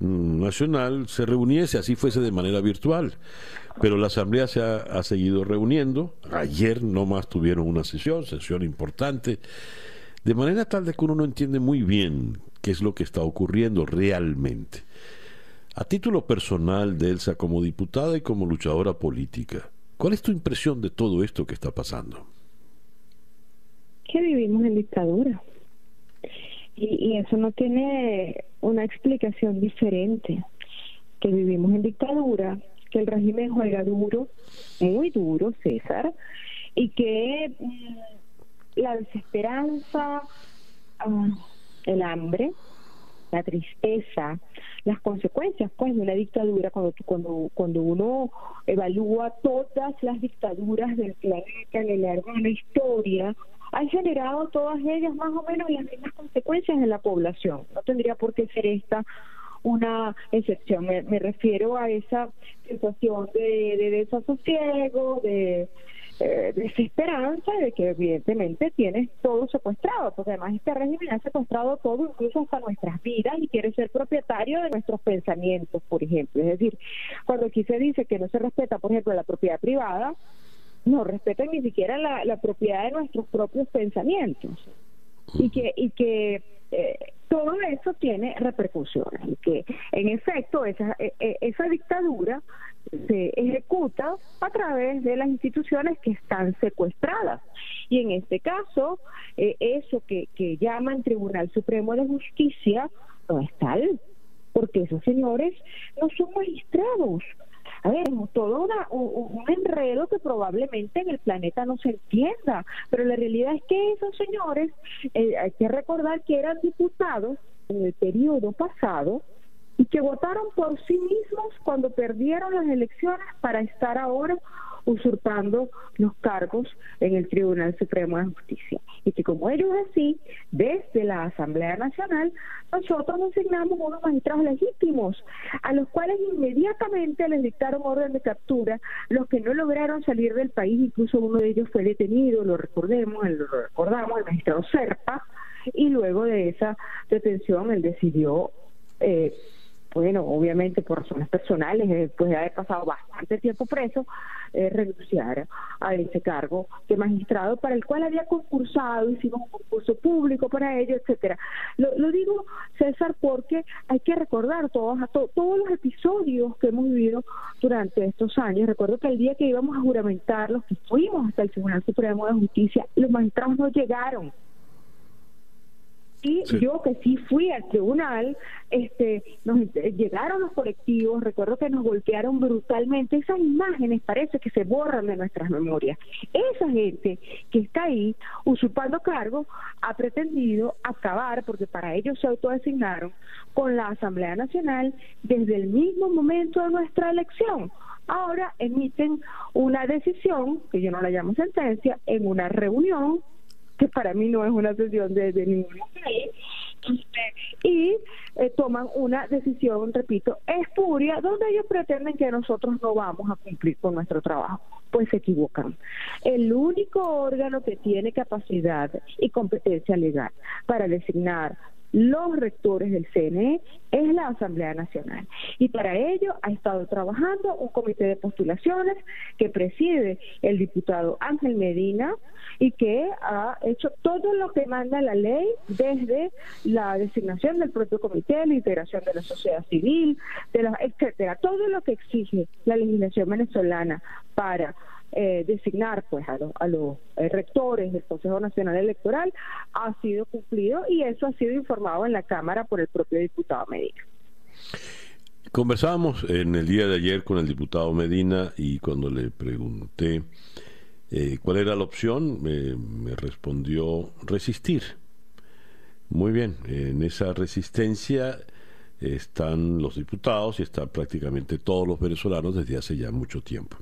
Nacional, se reuniese, así fuese de manera virtual. Pero la Asamblea se ha, ha seguido reuniendo. Ayer nomás tuvieron una sesión, sesión importante, de manera tal de que uno no entiende muy bien qué es lo que está ocurriendo realmente. A título personal de Elsa como diputada y como luchadora política, ¿cuál es tu impresión de todo esto que está pasando? Que vivimos en dictadura. Y, y eso no tiene una explicación diferente. Que vivimos en dictadura, que el régimen juega duro, muy duro, César, y que mm, la desesperanza, ah, el hambre, la tristeza, las consecuencias pues de una dictadura cuando cuando cuando uno evalúa todas las dictaduras del planeta en el largo de la historia han generado todas ellas más o menos las mismas consecuencias en la población. No tendría por qué ser esta una excepción. Me, me refiero a esa situación de, de desasosiego de eh, desesperanza de que evidentemente tienes todo secuestrado, porque además este régimen ha secuestrado todo, incluso hasta nuestras vidas, y quiere ser propietario de nuestros pensamientos, por ejemplo. Es decir, cuando aquí se dice que no se respeta, por ejemplo, la propiedad privada, no respetan ni siquiera la, propiedad de nuestros propios pensamientos. Y que, y que eh, todo eso tiene repercusiones y que en efecto esa, e, e, esa dictadura se ejecuta a través de las instituciones que están secuestradas. Y en este caso, eh, eso que, que llaman Tribunal Supremo de Justicia no es tal, porque esos señores no son magistrados, a ver, todo una, un, enredo que probablemente en el planeta no se entienda, pero la realidad es que esos señores, eh, hay que recordar que eran diputados en el periodo pasado y que votaron por sí mismos cuando perdieron las elecciones para estar ahora usurpando los cargos en el Tribunal Supremo de Justicia. Y que como ellos así, desde la Asamblea Nacional, nosotros nos asignamos unos magistrados legítimos, a los cuales inmediatamente les dictaron orden de captura, los que no lograron salir del país, incluso uno de ellos fue detenido, lo recordemos, lo recordamos, el magistrado Serpa, y luego de esa detención él decidió eh, bueno, obviamente por razones personales, después de haber pasado bastante tiempo preso, eh, renunciar a ese cargo de magistrado para el cual había concursado, hicimos un concurso público para ello, etcétera. Lo, lo digo, César, porque hay que recordar todos, todos los episodios que hemos vivido durante estos años. Recuerdo que el día que íbamos a juramentar, los que fuimos hasta el Tribunal Supremo de Justicia, los magistrados no llegaron y yo que sí fui al tribunal, este, nos llegaron los colectivos, recuerdo que nos golpearon brutalmente, esas imágenes parece que se borran de nuestras memorias. Esa gente que está ahí usurpando cargos ha pretendido acabar, porque para ellos se autodesignaron, con la Asamblea Nacional desde el mismo momento de nuestra elección. Ahora emiten una decisión, que yo no la llamo sentencia, en una reunión que para mí no es una sesión de, ninguna y eh, toman una decisión, repito, espuria, donde ellos pretenden que nosotros no vamos a cumplir con nuestro trabajo. Pues se equivocan. El único órgano que tiene capacidad y competencia legal para designar los rectores del CNE es la Asamblea Nacional. Y para ello ha estado trabajando un comité de postulaciones que preside el diputado Ángel Medina y que ha hecho todo lo que manda la ley desde la designación del propio comité, la integración de la sociedad civil, de la, etcétera, todo lo que exige la legislación venezolana para eh, designar pues a, a los eh, rectores del Consejo Nacional Electoral ha sido cumplido y eso ha sido informado en la Cámara por el propio diputado Medina. Conversábamos en el día de ayer con el diputado Medina y cuando le pregunté eh, cuál era la opción, me respondió resistir. Muy bien, en esa resistencia están los diputados y están prácticamente todos los venezolanos desde hace ya mucho tiempo.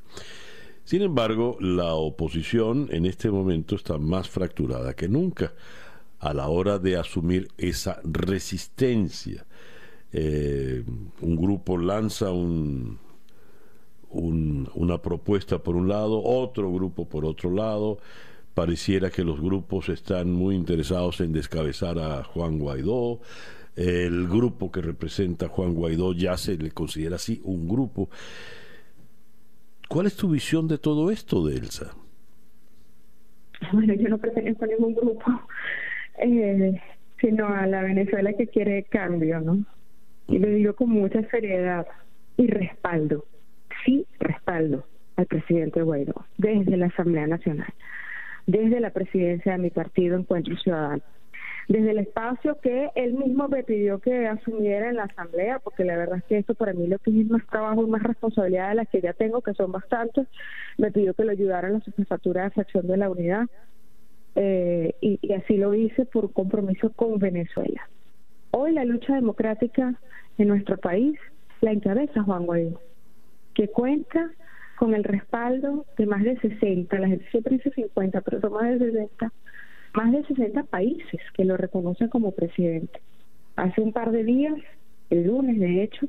Sin embargo, la oposición en este momento está más fracturada que nunca a la hora de asumir esa resistencia. Eh, un grupo lanza un, una propuesta por un lado, otro grupo por otro lado. Pareciera que los grupos están muy interesados en descabezar a Juan Guaidó. El grupo que representa a Juan Guaidó ya se le considera así un grupo. ¿Cuál es tu visión de todo esto, Delsa? Bueno, yo no pertenezco a ningún grupo, eh, sino a la Venezuela que quiere cambio, ¿no? Y lo digo con mucha seriedad y respaldo, sí respaldo al presidente Guaidó desde la Asamblea Nacional, desde la presidencia de mi partido Encuentro Ciudadano, desde el espacio que él mismo me pidió que asumiera en la Asamblea, porque la verdad es que esto para mí lo que es más trabajo y más responsabilidad de las que ya tengo, que son bastantes, me pidió que lo ayudara en la jefatura de fracción de la unidad, eh, y así lo hice por compromiso con Venezuela. Hoy la lucha democrática en nuestro país la encabeza Juan Guaidó, que cuenta con el respaldo de más de 60, la gente siempre dice 50, pero son más de 60, más de 60 países que lo reconocen como presidente. Hace un par de días, el lunes de hecho,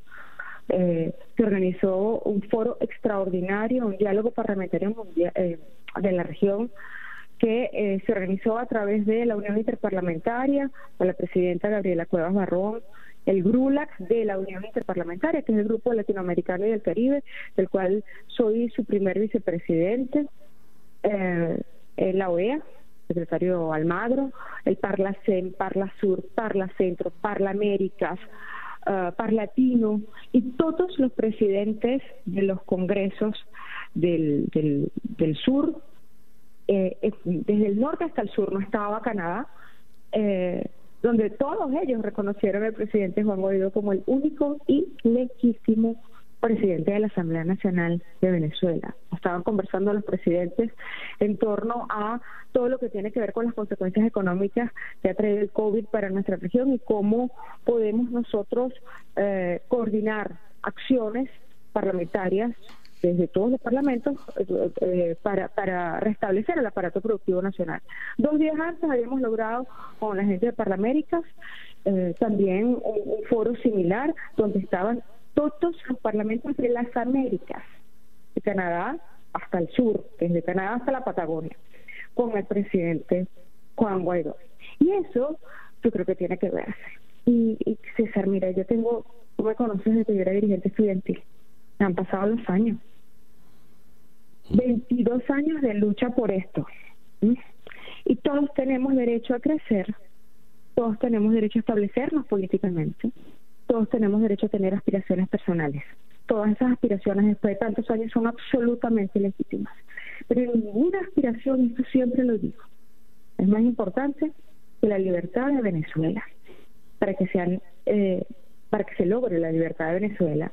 eh, se organizó un foro extraordinario, un diálogo parlamentario mundial, eh, de la región que eh, se organizó a través de la Unión Interparlamentaria, con la presidenta Gabriela Cuevas Barrón, el GRULAC de la Unión Interparlamentaria, que es el Grupo Latinoamericano y del Caribe, del cual soy su primer vicepresidente, eh, en la OEA, secretario Almagro, el Parlacen, Parlasur, Parlacentro, Parlaméricas, uh, Parlatino y todos los presidentes de los congresos del, del, del sur eh, desde el norte hasta el sur, no estaba Canadá, eh, donde todos ellos reconocieron al presidente Juan Guaidó como el único y legítimo presidente de la Asamblea Nacional de Venezuela. Estaban conversando los presidentes en torno a todo lo que tiene que ver con las consecuencias económicas que ha traído el COVID para nuestra región y cómo podemos nosotros eh, coordinar acciones parlamentarias desde todos los parlamentos eh, eh, para, para restablecer el aparato productivo nacional. Dos días antes habíamos logrado con la gente de Parlaméricas eh, también un, foro similar donde estaban todos los parlamentos de las Américas, de Canadá hasta el sur, desde Canadá hasta la Patagonia, con el presidente Juan Guaidó. Y eso yo creo que tiene que verse. Y, y César, mira, yo tengo, tú me conoces desde que yo era dirigente estudiantil. Han pasado los años. 22 años de lucha por esto. Y todos tenemos derecho a crecer, todos tenemos derecho a establecernos políticamente, todos tenemos derecho a tener aspiraciones personales. Todas esas aspiraciones después de tantos años son absolutamente legítimas. Pero ninguna aspiración, y esto siempre lo digo, es más importante que la libertad de Venezuela. Para que, sean, eh, para que se logre la libertad de Venezuela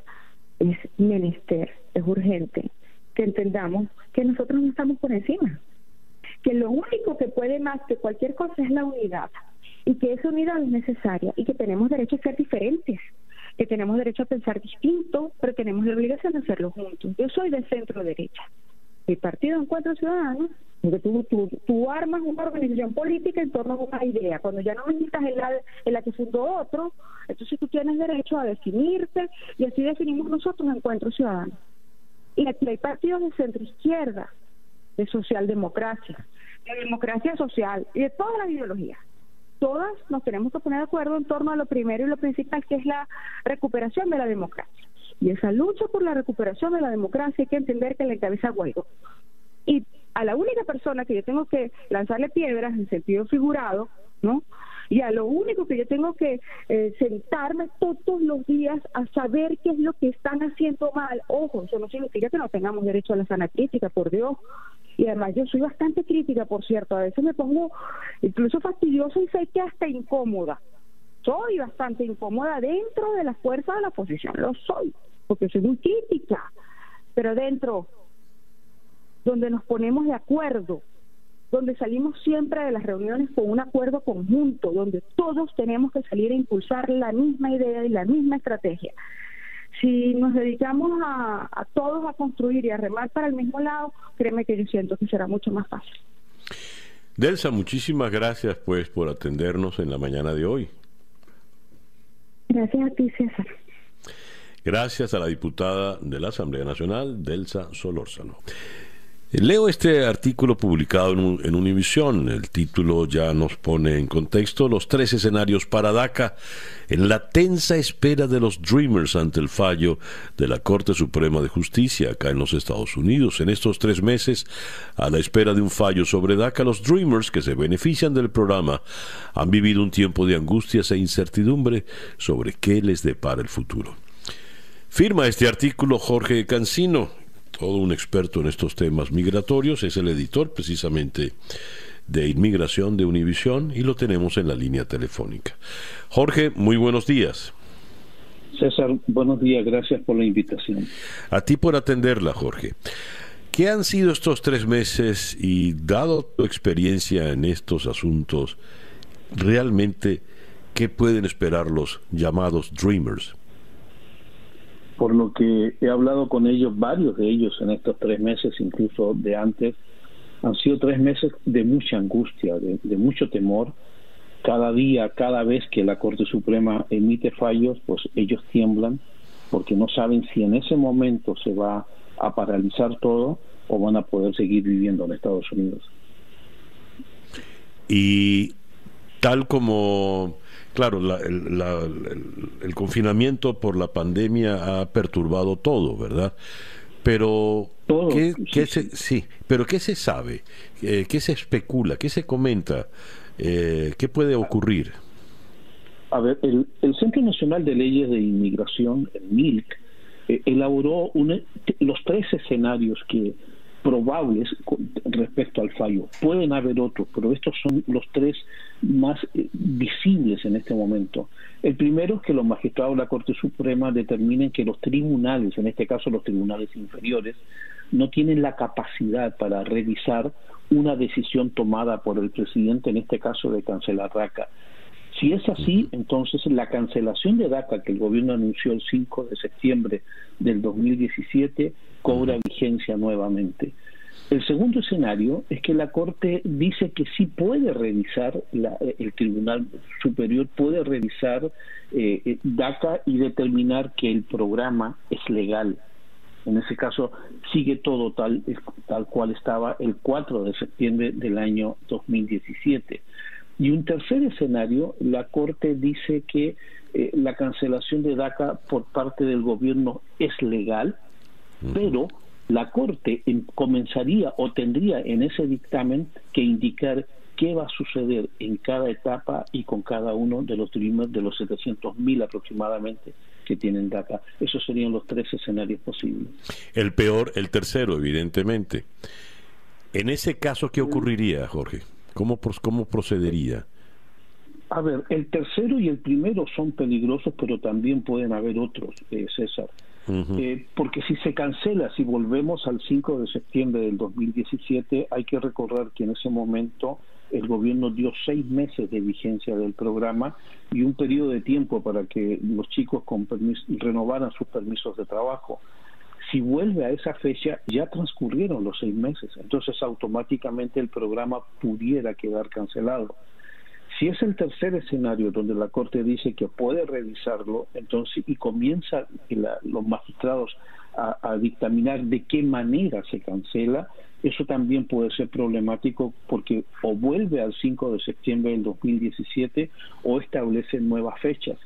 es menester, es urgente que entendamos que nosotros no estamos por encima, que lo único que puede más que cualquier cosa es la unidad y que esa unidad es necesaria y que tenemos derecho a ser diferentes, que tenemos derecho a pensar distinto, pero tenemos la obligación de hacerlo juntos. Yo soy de centro derecha. Mi partido Encuentro Ciudadano, porque tú, tú, tú, armas una organización política en torno a una idea. Cuando ya no necesitas en la, en la que fundó otro, entonces tú tienes derecho a definirte y así definimos nosotros Encuentro Ciudadano. Y aquí hay partidos de centro izquierda, de socialdemocracia, de democracia social y de todas las ideologías. Todas nos tenemos que poner de acuerdo en torno a lo primero y lo principal, que es la recuperación de la democracia. Y esa lucha por la recuperación de la democracia hay que entender que la encabeza Guaidó. Y a la única persona que yo tengo que lanzarle piedras en sentido figurado, ¿no? Y a lo único que yo tengo que eh, sentarme todos los días a saber qué es lo que están haciendo mal. Ojo, eso no significa que no tengamos derecho a la sana crítica, por Dios. Y además yo soy bastante crítica, por cierto. A veces me pongo incluso fastidiosa y sé que hasta incómoda soy bastante incómoda dentro de las fuerzas de la oposición, lo soy, porque soy muy crítica, pero dentro, donde nos ponemos de acuerdo, donde salimos siempre de las reuniones con un acuerdo conjunto, donde todos tenemos que salir a impulsar la misma idea y la misma estrategia. Si nos dedicamos a, a todos a construir y a remar para el mismo lado, créeme que yo siento que será mucho más fácil. Delsa, muchísimas gracias pues por atendernos en la mañana de hoy. Gracias a ti, César. Gracias a la diputada de la Asamblea Nacional, Delsa Solórzano. Leo este artículo publicado en, Univisión. El título ya nos pone en contexto los tres escenarios para DACA en la tensa espera de los Dreamers ante el fallo de la Corte Suprema de Justicia acá en los Estados Unidos. En estos tres meses, a la espera de un fallo sobre DACA, los Dreamers que se benefician del programa han vivido un tiempo de angustias e incertidumbre sobre qué les depara el futuro. Firma este artículo Jorge Cancino, todo un experto en estos temas migratorios, es el editor precisamente de Inmigración de Univisión y lo tenemos en la línea telefónica. Jorge, muy buenos días. César, buenos días, gracias por la invitación. A ti por atenderla, Jorge. ¿Qué han sido estos tres meses y dado tu experiencia en estos asuntos, realmente qué pueden esperar los llamados Dreamers? Por lo que he hablado con ellos, varios de ellos en estos tres meses, incluso de antes, han sido tres meses de mucha angustia, de, mucho temor. Cada día, cada vez que la Corte Suprema emite fallos, pues ellos tiemblan porque no saben si en ese momento se va a paralizar todo o van a poder seguir viviendo en Estados Unidos. Y tal como Claro, el, confinamiento por la pandemia ha perturbado todo, ¿verdad? Pero ¿qué, se, sí, pero ¿qué se sabe? Eh, ¿Qué se especula? ¿Qué se comenta? Eh, ¿Qué puede ocurrir? A ver, el, Centro Nacional de Leyes de Inmigración, el MILC, eh, elaboró los tres escenarios que probables respecto al fallo. Pueden haber otros, pero estos son los tres más eh, visibles en este momento. El primero es que los magistrados de la Corte Suprema determinen que los tribunales, en este caso los tribunales inferiores, no tienen la capacidad para revisar una decisión tomada por el presidente, en este caso de cancelar DACA. Si es así, entonces la cancelación de DACA que el gobierno anunció el 5 de septiembre del 2017 cobra vigencia nuevamente. El segundo escenario es que la Corte dice que sí puede revisar, el Tribunal Superior puede revisar eh, eh, DACA y determinar que el programa es legal. En ese caso, sigue todo tal, tal cual estaba el 4 de septiembre del año 2017. Y un tercer escenario, la Corte dice que eh, la cancelación de DACA por parte del gobierno es legal, pero la Corte comenzaría o tendría en ese dictamen que indicar qué va a suceder en cada etapa y con cada uno de los trimestres de los 700.000 aproximadamente que tienen DACA. Esos serían los tres escenarios posibles. El peor, el tercero, evidentemente. En ese caso, ¿qué ocurriría, Jorge? ¿Cómo, cómo procedería? A ver, el tercero y el primero son peligrosos, pero también pueden haber otros, eh, César. Eh, porque si se cancela, si volvemos al 5 de septiembre del 2017, hay que recordar que en ese momento el gobierno dio seis meses de vigencia del programa y un periodo de tiempo para que los chicos con renovaran sus permisos de trabajo. Si vuelve a esa fecha, ya transcurrieron los seis meses, entonces automáticamente el programa pudiera quedar cancelado. Si es el tercer escenario donde la Corte dice que puede revisarlo, entonces y comienza los magistrados a, dictaminar de qué manera se cancela, eso también puede ser problemático porque o vuelve al 5 de septiembre del 2017 o establece nuevas fechas.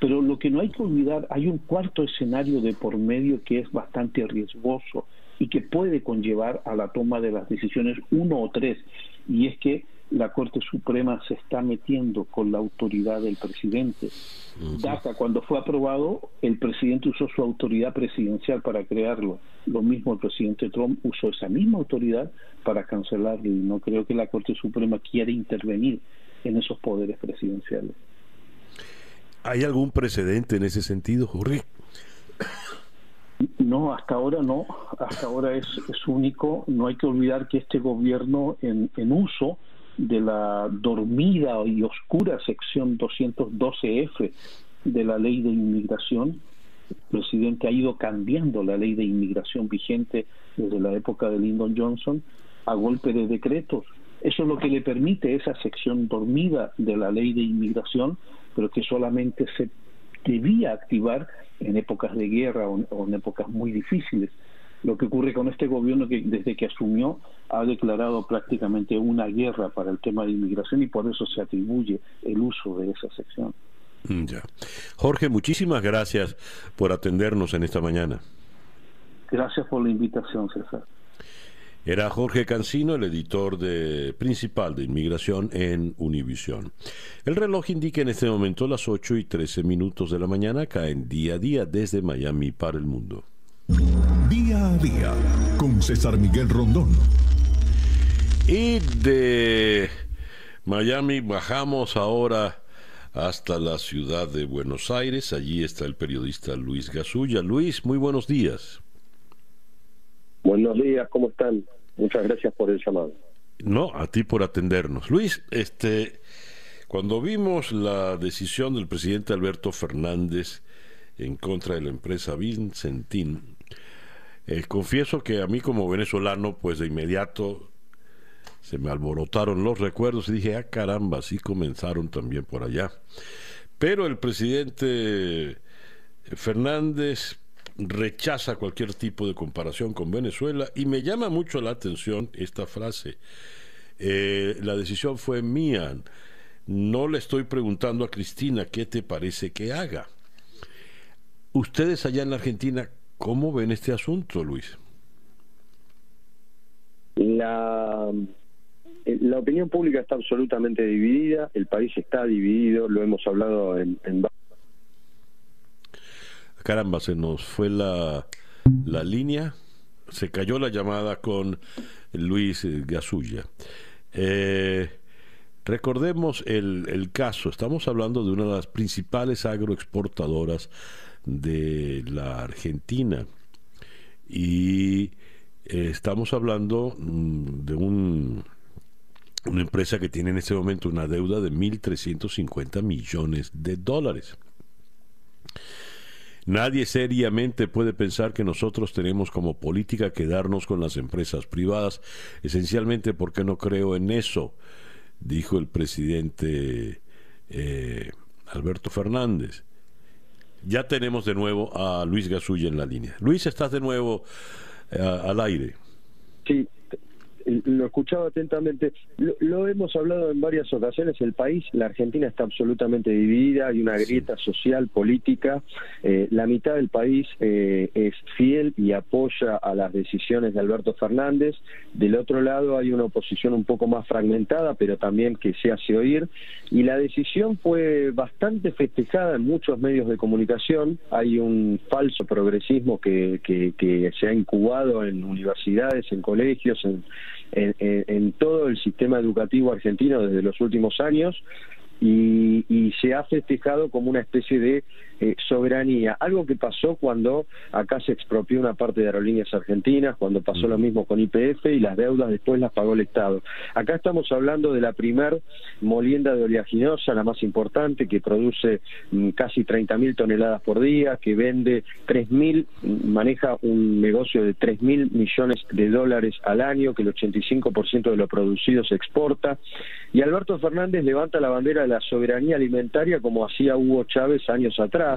Pero lo que no hay que olvidar, hay un cuarto escenario de por medio que es bastante riesgoso y que puede conllevar a la toma de las decisiones uno o tres, y es que la Corte Suprema se está metiendo con la autoridad del presidente. DACA, cuando fue aprobado, el presidente usó su autoridad presidencial para crearlo. Lo mismo el presidente Trump usó esa misma autoridad para cancelarlo y no creo que la Corte Suprema quiera intervenir en esos poderes presidenciales. ¿Hay algún precedente en ese sentido, Jorge? No, hasta ahora no, hasta ahora es, es único. No hay que olvidar que este gobierno en, en uso de la dormida y oscura sección 212F de la ley de inmigración, el presidente ha ido cambiando la ley de inmigración vigente desde la época de Lyndon Johnson a golpe de decretos. Eso es lo que le permite esa sección dormida de la ley de inmigración, pero que solamente se debía activar en épocas de guerra o, en épocas muy difíciles. Lo que ocurre con este gobierno que desde que asumió ha declarado prácticamente una guerra para el tema de inmigración y por eso se atribuye el uso de esa sección. Mm, ya. Jorge, muchísimas gracias por atendernos en esta mañana. Gracias por la invitación, César. Era Jorge Cancino, el editor de, principal de inmigración en Univisión. El reloj indica en este momento las 8 y 13 minutos de la mañana, caen día a día desde Miami para el mundo. Día a día con César Miguel Rondón. Y de Miami bajamos ahora hasta la ciudad de Buenos Aires. Allí está el periodista Luis Gasulla. Luis, muy buenos días. Buenos días, ¿cómo están? Muchas gracias por el llamado. No, a ti por atendernos. Luis, este, cuando vimos la decisión del presidente Alberto Fernández en contra de la empresa Vincentín, eh, confieso que a mí como venezolano, pues de inmediato se me alborotaron los recuerdos y dije, ah caramba, así comenzaron también por allá. Pero el presidente Fernández rechaza cualquier tipo de comparación con Venezuela y me llama mucho la atención esta frase. Eh, la decisión fue mía. No le estoy preguntando a Cristina qué te parece que haga. Ustedes allá en la Argentina, ¿cómo ven este asunto, Luis? La, la opinión pública está absolutamente dividida, el país está dividido, lo hemos hablado en, en Caramba, se nos fue la, la línea, se cayó la llamada con Luis Gasulla. Eh, recordemos el, el, caso, estamos hablando de una de las principales agroexportadoras de la Argentina y eh, estamos hablando mm, de un, una empresa que tiene en este momento una deuda de 1.350 millones de dólares. Nadie seriamente puede pensar que nosotros tenemos como política quedarnos con las empresas privadas, esencialmente porque no creo en eso, dijo el presidente eh, Alberto Fernández. Ya tenemos de nuevo a Luis Gasulla en la línea. Luis, estás de nuevo eh, al aire. Sí, lo escuchaba atentamente. Lo, hemos hablado en varias ocasiones. El país, la Argentina está absolutamente dividida. Hay una grieta social, política. Eh, la mitad del país eh, es fiel y apoya a las decisiones de Alberto Fernández. Del otro lado hay una oposición un poco más fragmentada, pero también que se hace oír. Y la decisión fue bastante festejada en muchos medios de comunicación. Hay un falso progresismo que, que, que se ha incubado en universidades, en colegios, en en, todo el sistema educativo argentino desde los últimos años y, y se ha festejado como una especie de eh, soberanía, algo que pasó cuando acá se expropió una parte de aerolíneas argentinas, cuando pasó lo mismo con IPF y las deudas después las pagó el Estado. Acá estamos hablando de la primer molienda de oleaginosa, la más importante, que produce mm, casi 30.000 toneladas por día, que vende 3.000, maneja un negocio de 3.000 millones de dólares al año, que el 85% de lo producido se exporta. Y Alberto Fernández levanta la bandera de la soberanía alimentaria como hacía Hugo Chávez años atrás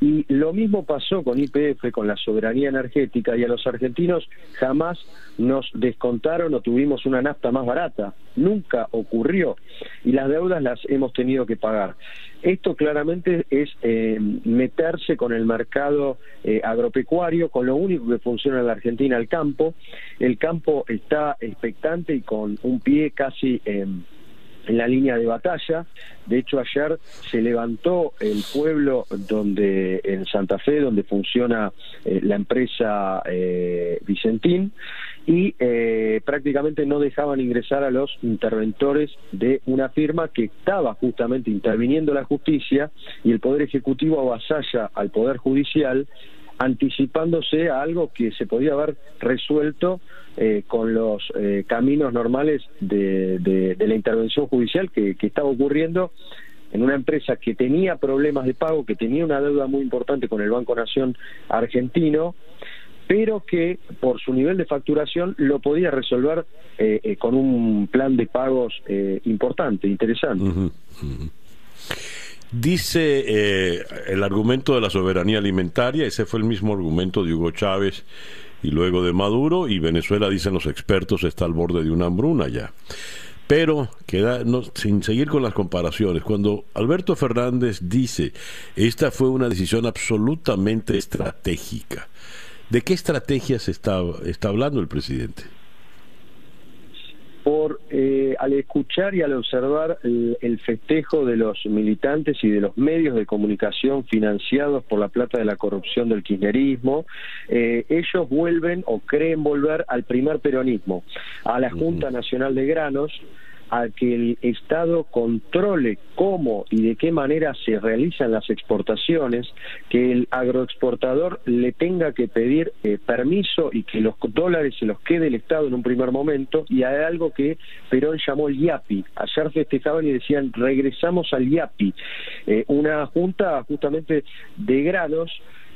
y lo mismo pasó con IPF, con la soberanía energética, y a los argentinos jamás nos descontaron o tuvimos una nafta más barata. Nunca ocurrió. Y las deudas las hemos tenido que pagar. Esto claramente es eh, meterse con el mercado eh, agropecuario, con lo único que funciona en la Argentina, el campo. El campo está expectante y con un pie casi en la línea de batalla. De hecho, ayer se levantó el pueblo donde en Santa Fe, donde funciona eh, la empresa eh, Vicentín, y eh, prácticamente no dejaban ingresar a los interventores de una firma que estaba justamente interviniendo la justicia y el Poder Ejecutivo avasalla al Poder Judicial anticipándose a algo que se podía haber resuelto eh, con los eh, caminos normales de, la intervención judicial que, estaba ocurriendo en una empresa que tenía problemas de pago, que tenía una deuda muy importante con el Banco Nación argentino, pero que por su nivel de facturación lo podía resolver eh, con un plan de pagos importante, interesante. Dice eh, el argumento de la soberanía alimentaria, ese fue el mismo argumento de Hugo Chávez y luego de Maduro, y Venezuela, dicen los expertos, está al borde de una hambruna ya. Pero, queda, sin seguir con las comparaciones, cuando Alberto Fernández dice, esta fue una decisión absolutamente estratégica, ¿de qué estrategia se está, está hablando el presidente? Por eh, al escuchar y al observar el, festejo de los militantes y de los medios de comunicación financiados por la plata de la corrupción del kirchnerismo, eh, ellos vuelven o creen volver al primer peronismo, a la Junta Nacional de Granos, a que el Estado controle cómo y de qué manera se realizan las exportaciones, que el agroexportador le tenga que pedir eh, permiso y que los dólares se los quede el Estado en un primer momento, y hay algo que Perón llamó el IAPI. Ayer festejaban y decían, regresamos al IAPI, eh, una junta justamente de granos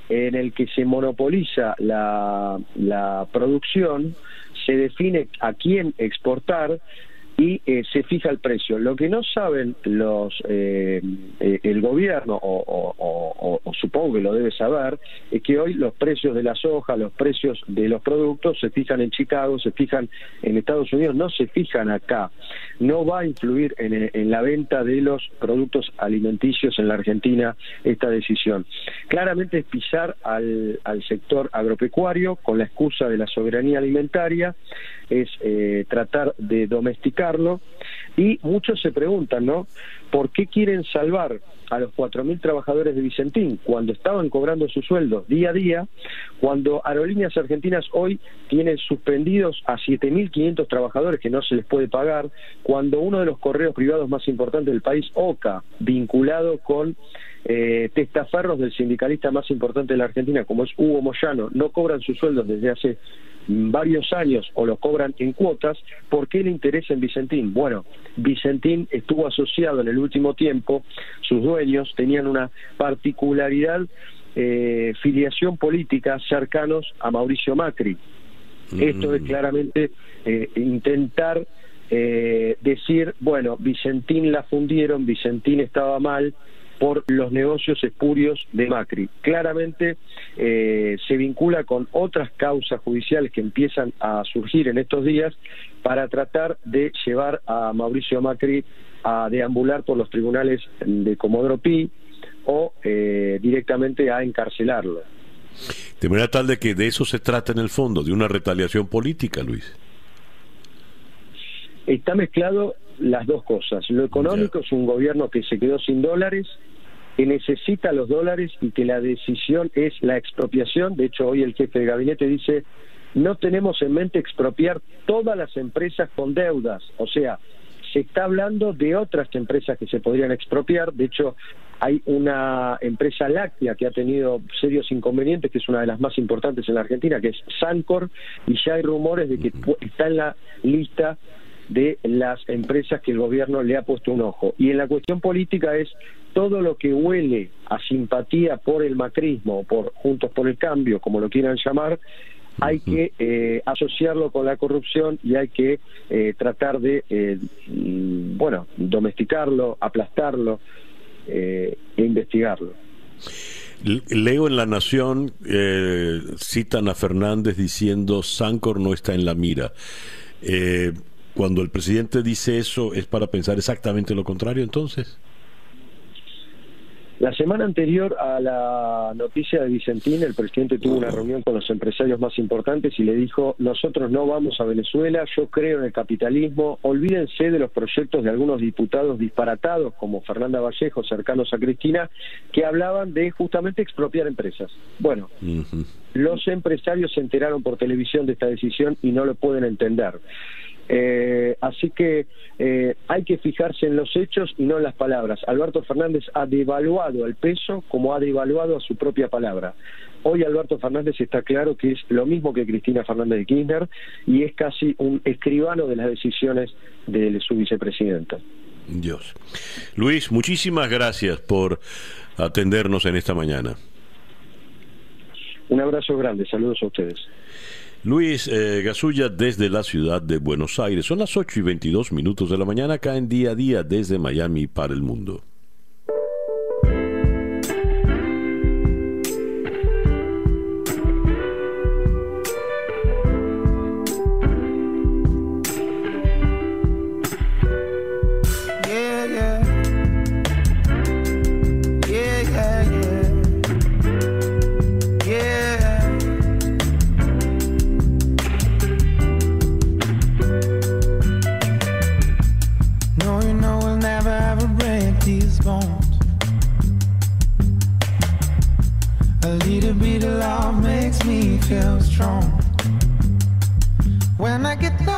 en el que se monopoliza la, la producción, se define a quién exportar, y eh, se fija el precio. Lo que no saben los eh, eh, el gobierno, o, supongo que lo debe saber, es que hoy los precios de la soja, los precios de los productos se fijan en Chicago, se fijan en Estados Unidos, no se fijan acá. No va a influir en, en la venta de los productos alimenticios en la Argentina esta decisión. Claramente es pisar al, al sector agropecuario con la excusa de la soberanía alimentaria, es tratar de domesticar y muchos se preguntan, ¿no? ¿Por qué quieren salvar a los 4.000 trabajadores de Vicentín cuando estaban cobrando sus sueldos día a día, cuando Aerolíneas Argentinas hoy tienen suspendidos a 7.500 trabajadores que no se les puede pagar, cuando uno de los correos privados más importantes del país, OCA, vinculado con eh, testaferros del sindicalista más importante de la Argentina, como es Hugo Moyano, no cobran sus sueldos desde hace varios años o lo cobran en cuotas, ¿por qué le interesa en Vicentín? Bueno, Vicentín estuvo asociado en el último tiempo, sus dueños tenían una particularidad, eh, filiación política cercanos a Mauricio Macri. Esto es mm. claramente eh, intentar eh, decir, bueno, Vicentín la fundieron, Vicentín estaba mal, por los negocios espurios de Macri. Claramente eh, se vincula con otras causas judiciales que empiezan a surgir en estos días para tratar de llevar a Mauricio Macri a deambular por los tribunales de Comodoro Pi o eh, directamente a encarcelarlo. De manera tal de que de eso se trata en el fondo, de una retaliación política, Luis. Está mezclado las dos cosas. Lo económico es un gobierno que se quedó sin dólares que necesita los dólares y que la decisión es la expropiación. De hecho, hoy el jefe de gabinete dice, no tenemos en mente expropiar todas las empresas con deudas. O sea, se está hablando de otras empresas que se podrían expropiar. De hecho, hay una empresa láctea que ha tenido serios inconvenientes, que es una de las más importantes en la Argentina, que es Sancor, y ya hay rumores de que está en la lista de las empresas que el gobierno le ha puesto un ojo. Y en la cuestión política es todo lo que huele a simpatía por el macrismo, por Juntos por el Cambio, como lo quieran llamar, hay que eh, asociarlo con la corrupción y hay que eh, tratar de, eh, mm, bueno, domesticarlo, aplastarlo e investigarlo. Leo en La Nación, citan a Fernández diciendo, Sancor no está en la mira. Cuando el presidente dice eso, ¿es para pensar exactamente lo contrario entonces? La semana anterior a la noticia de Vicentín, el presidente tuvo una reunión con los empresarios más importantes y le dijo, nosotros no vamos a Venezuela, yo creo en el capitalismo, olvídense de los proyectos de algunos diputados disparatados como Fernanda Vallejo, cercanos a Cristina, que hablaban de justamente expropiar empresas. Bueno, los empresarios se enteraron por televisión de esta decisión y no lo pueden entender. Eh, así que eh, hay que fijarse en los hechos y no en las palabras. Alberto Fernández ha devaluado el peso como ha devaluado a su propia palabra. Hoy Alberto Fernández está claro que es lo mismo que Cristina Fernández de Kirchner y es casi un escribano de las decisiones de su vicepresidenta. Dios. Luis, muchísimas gracias por atendernos en esta mañana. Un abrazo grande, saludos a ustedes. Luis eh, Gasulla desde la ciudad de Buenos Aires. Son las 8 y 22 minutos de la mañana acá en día a día desde Miami para el mundo. When I get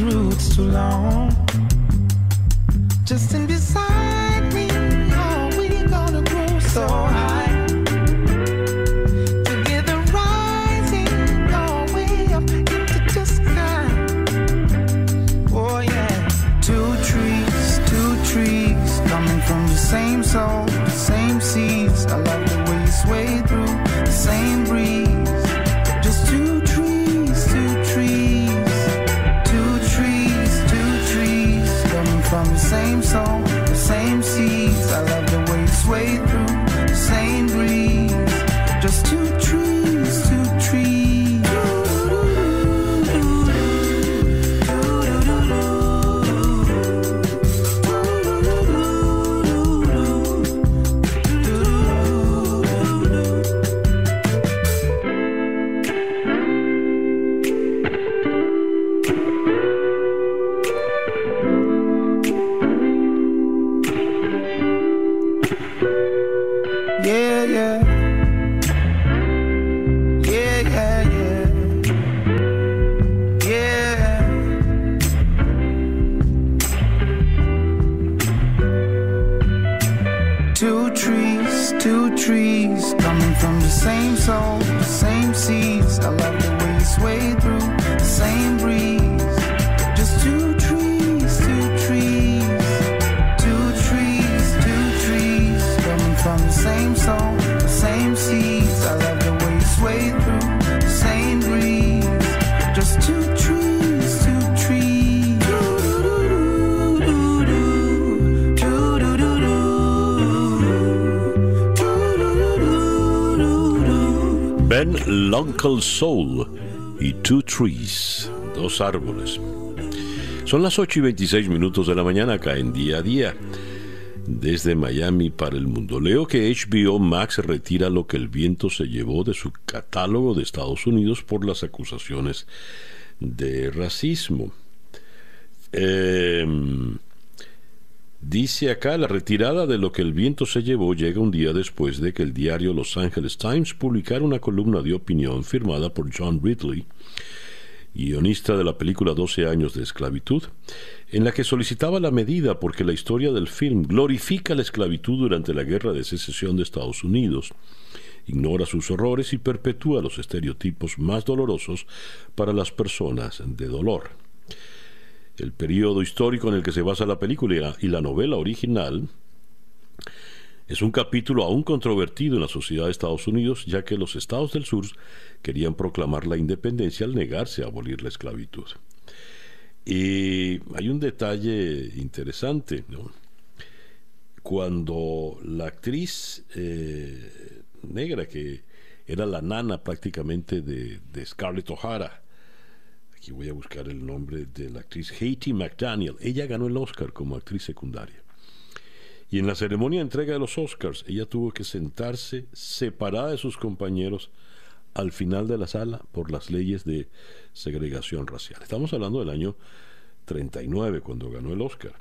roots too long. Soul y Two Trees, dos árboles. Son las 8 y 26 minutos de la mañana acá en día a día. desde Miami para el mundo. Leo que HBO Max retira lo que el viento se llevó de su catálogo de Estados Unidos por las acusaciones de racismo. Em, dice acá, la retirada de lo que el viento se llevó llega un día después de que el diario Los Angeles Times publicara una columna de opinión firmada por John Ridley, guionista de la película 12 años de esclavitud, en la que solicitaba la medida porque la historia del film glorifica la esclavitud durante la guerra de secesión de Estados Unidos, ignora sus horrores y perpetúa los estereotipos más dolorosos para las personas de dolor. El periodo histórico en el que se basa la película y la novela original es un capítulo aún controvertido en la sociedad de Estados Unidos, ya que los estados del sur querían proclamar la independencia al negarse a abolir la esclavitud. Y hay un detalle interesante, Cuando la actriz eh, negra, que era la nana prácticamente de, de Scarlett O'Hara, aquí voy a buscar el nombre de la actriz Haiti McDaniel, ella ganó el Oscar como actriz secundaria. Y en la ceremonia de entrega de los Oscars, ella tuvo que sentarse separada de sus compañeros al final de la sala por las leyes de segregación racial. Estamos hablando del año 39, cuando ganó el Oscar.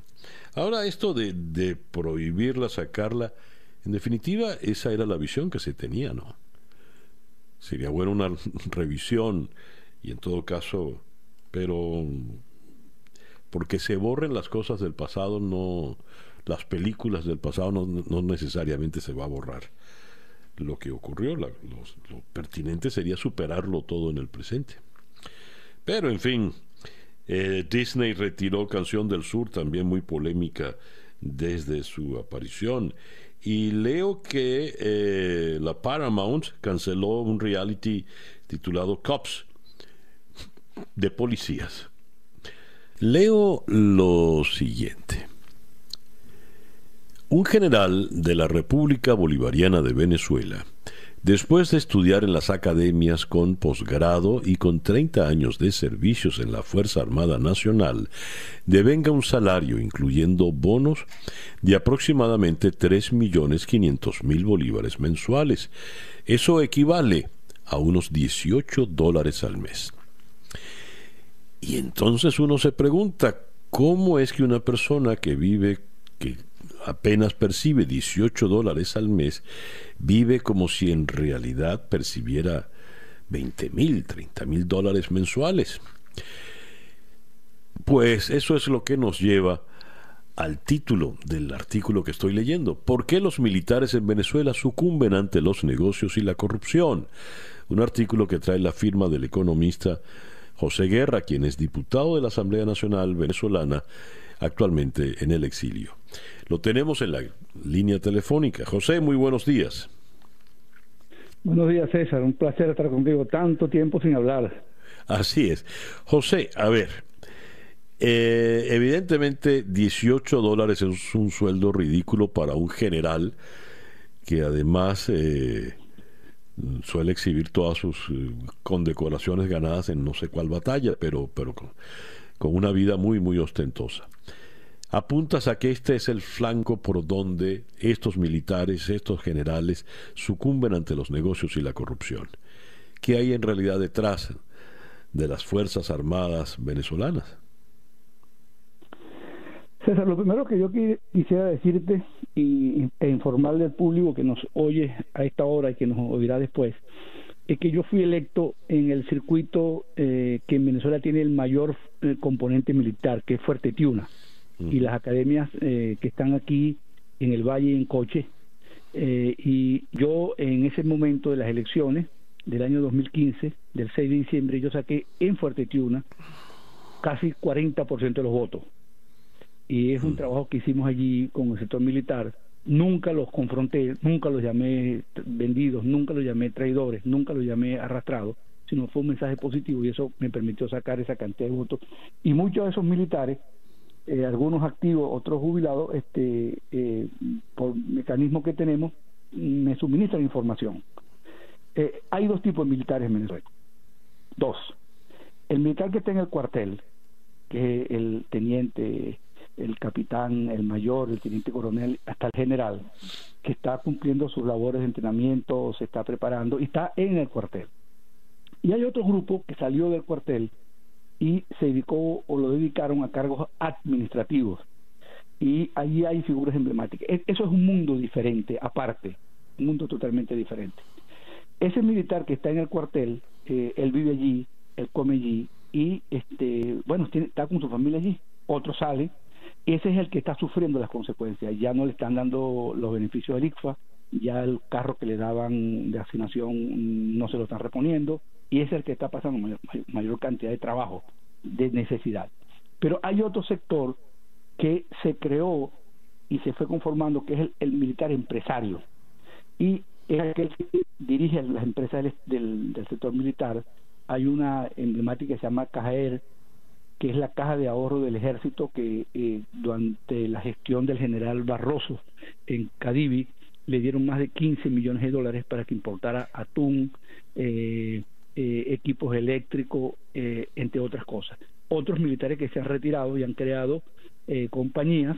Ahora, esto de, prohibirla, sacarla, en definitiva, esa era la visión que se tenía, ¿no? Sería bueno una revisión y en todo caso, pero porque se borren las cosas del pasado no las películas del pasado no, necesariamente se va a borrar lo que ocurrió. lo, pertinente sería superarlo todo en el presente. Pero, en fin, eh, Disney retiró Canción del Sur, también muy polémica desde su aparición. Y leo que eh, la Paramount canceló un reality titulado Cops de policías. Leo lo siguiente. Un general de la República Bolivariana de Venezuela, después de estudiar en las academias con posgrado y con 30 años de servicios en la Fuerza Armada Nacional, devenga un salario, incluyendo bonos, de aproximadamente 3.500.000 bolívares mensuales. Eso equivale a unos 18 dólares al mes. Y entonces uno se pregunta, ¿cómo es que una persona que vive, que apenas percibe 18 dólares al mes, vive como si en realidad percibiera 20 mil, 30 mil dólares mensuales. Pues eso es lo que nos lleva al título del artículo que estoy leyendo. ¿Por qué los militares en Venezuela sucumben ante los negocios y la corrupción? Un artículo que trae la firma del economista José Guerra, quien es diputado de la Asamblea Nacional venezolana, actualmente en el exilio. Lo tenemos en la línea telefónica. José, muy buenos días. Buenos días, César. Un placer estar contigo tanto tiempo sin hablar. Así es. José, a ver, eh, evidentemente 18 dólares es un sueldo ridículo para un general que además eh, suele exhibir todas sus eh, condecoraciones ganadas en no sé cuál batalla, pero, pero con una vida muy, muy ostentosa apuntas a que este es el flanco por donde estos militares, estos generales, sucumben ante los negocios y la corrupción. ¿Qué hay en realidad detrás de las Fuerzas Armadas venezolanas? César, lo primero que yo quisiera decirte y, e informarle al público que nos oye a esta hora y que nos oirá después, es que yo fui electo en el circuito eh, que en Venezuela tiene el mayor eh, componente militar, que es Fuerte Tiuna y las academias eh, que están aquí en el Valle en Coche. Eh, y yo en ese momento de las elecciones del año 2015, del 6 de diciembre, yo saqué en Fuerte Tiuna casi 40% de los votos. Y es un trabajo que hicimos allí con el sector militar. Nunca los confronté, nunca los llamé vendidos, nunca los llamé traidores, nunca los llamé arrastrados, sino fue un mensaje positivo y eso me permitió sacar esa cantidad de votos. Y muchos de esos militares eh, algunos activos, otros jubilados, este, eh, por mecanismos que tenemos, me suministran información. Eh, hay dos tipos de militares en Venezuela. Dos. El militar que está en el cuartel, que es el teniente, el capitán, el mayor, el teniente coronel, hasta el general, que está cumpliendo sus labores de entrenamiento, se está preparando y está en el cuartel. Y hay otro grupo que salió del cuartel y se dedicó o lo dedicaron a cargos administrativos. Y allí hay figuras emblemáticas. E-, eso es un mundo diferente, aparte, un mundo totalmente diferente. Ese militar que está en el cuartel, eh, él vive allí, él come allí y, este, bueno, está con su familia allí. Otro sale, ese es el que está sufriendo las consecuencias. Ya no le están dando los beneficios del ICFA, ya el carro que le daban de asignación no se lo están reponiendo, y es el que está pasando mayor, mayor cantidad de trabajo, de necesidad. Pero hay otro sector que se creó y se fue conformando, que es el, militar empresario. Y es aquel que dirige las empresas del, sector militar. Hay una emblemática que se llama CAJER, que es la caja de ahorro del ejército que eh, durante la gestión del general Barroso en Cadivi le dieron más de 15 millones de dólares para que importara atún, eh, eh, equipos eléctricos, entre otras cosas. Otros militares que se han retirado y han creado compañías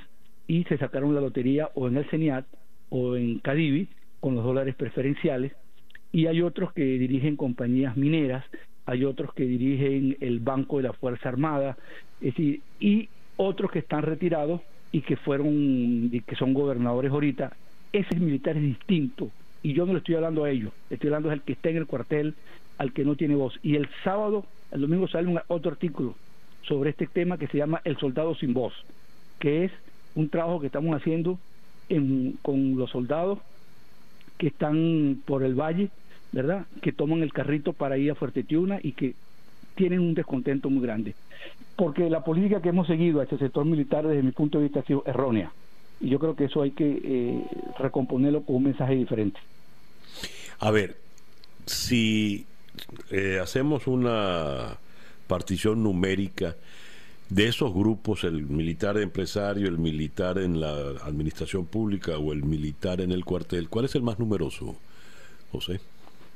y se sacaron la lotería o en el CENIAT o en Cadivi con los dólares preferenciales y hay otros que dirigen compañías mineras, hay otros que dirigen el Banco de la Fuerza Armada, es decir, y otros que están retirados y que fueron y que son gobernadores ahorita, ese militar es distinto y yo no le estoy hablando a ellos, estoy hablando al que está en el cuartel, al que no tiene voz. Y el sábado, el domingo sale un, otro artículo sobre este tema que se llama El soldado sin voz, que es un trabajo que estamos haciendo con los soldados que están por el valle, ¿verdad? Que toman el carrito para ir a Fuerte Tiuna y que tienen un descontento muy grande. Porque la política que hemos seguido a este sector militar, desde mi punto de vista, ha sido errónea. Y yo creo que eso hay que eh, recomponerlo con un mensaje diferente. A ver, si eh, hacemos una partición numérica de esos grupos, el militar empresario, el militar en la administración pública o el militar en el cuartel, ¿cuál es el más numeroso, José?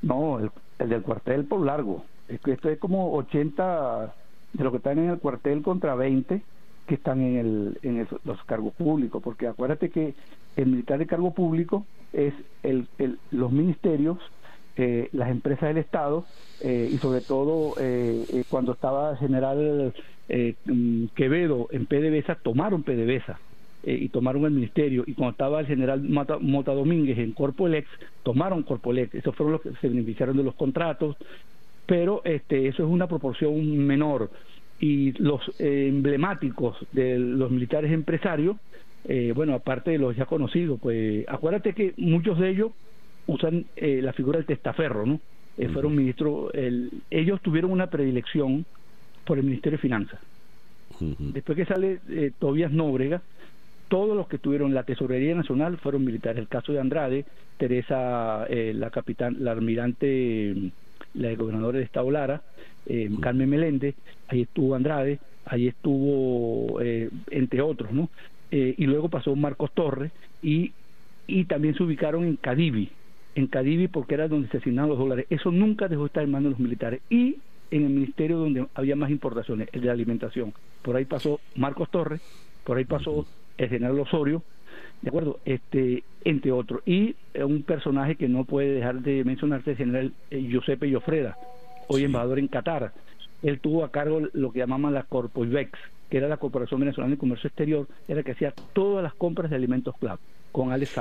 No, el, del cuartel por largo. Esto es como 80 de los que están en el cuartel contra 20 que están en, el, en los cargos públicos, porque acuérdate que el militar de cargo público es el, el los ministerios eh, las empresas del Estado eh, y sobre todo eh, cuando estaba el general mm, Quevedo en PDVSA, tomaron PDVSA y tomaron el ministerio y cuando estaba el general Mota, Domínguez en Corpolex, tomaron Corpolex, esos fueron los que se beneficiaron de los contratos, pero este, eso es una proporción menor y los emblemáticos de los militares empresarios, bueno, aparte de los ya conocidos, pues acuérdate que muchos de ellos usan eh, la figura del testaferro, ¿no? Eh, fueron ministros, ellos tuvieron una predilección por el Ministerio de Finanzas. Después que sale eh, Tobias Nóbrega, todos los que tuvieron la Tesorería Nacional fueron militares. El caso de Andrade, Teresa, la capitán, la almirante, la gobernadora de Estado Lara, Carmen Meléndez, ahí estuvo Andrade, ahí estuvo, entre otros, ¿no? y luego pasó Marcos Torres y, y también se ubicaron en Cadivi, en Cadivi porque era donde se asignaban los dólares. Eso nunca dejó de estar en manos de los militares. Y en el ministerio donde había más importaciones, el de alimentación. Por ahí pasó Marcos Torres, por ahí pasó el general Osorio, ¿de acuerdo? Este, entre otros. Y un personaje que no puede dejar de mencionarse, el general eh, Giuseppe Llofreda, hoy embajador en Qatar. Él tuvo a cargo lo que llamaban la Corpoivex, que era la Corporación Venezolana de Comercio Exterior, era que hacía todas las compras de alimentos clave, con Alex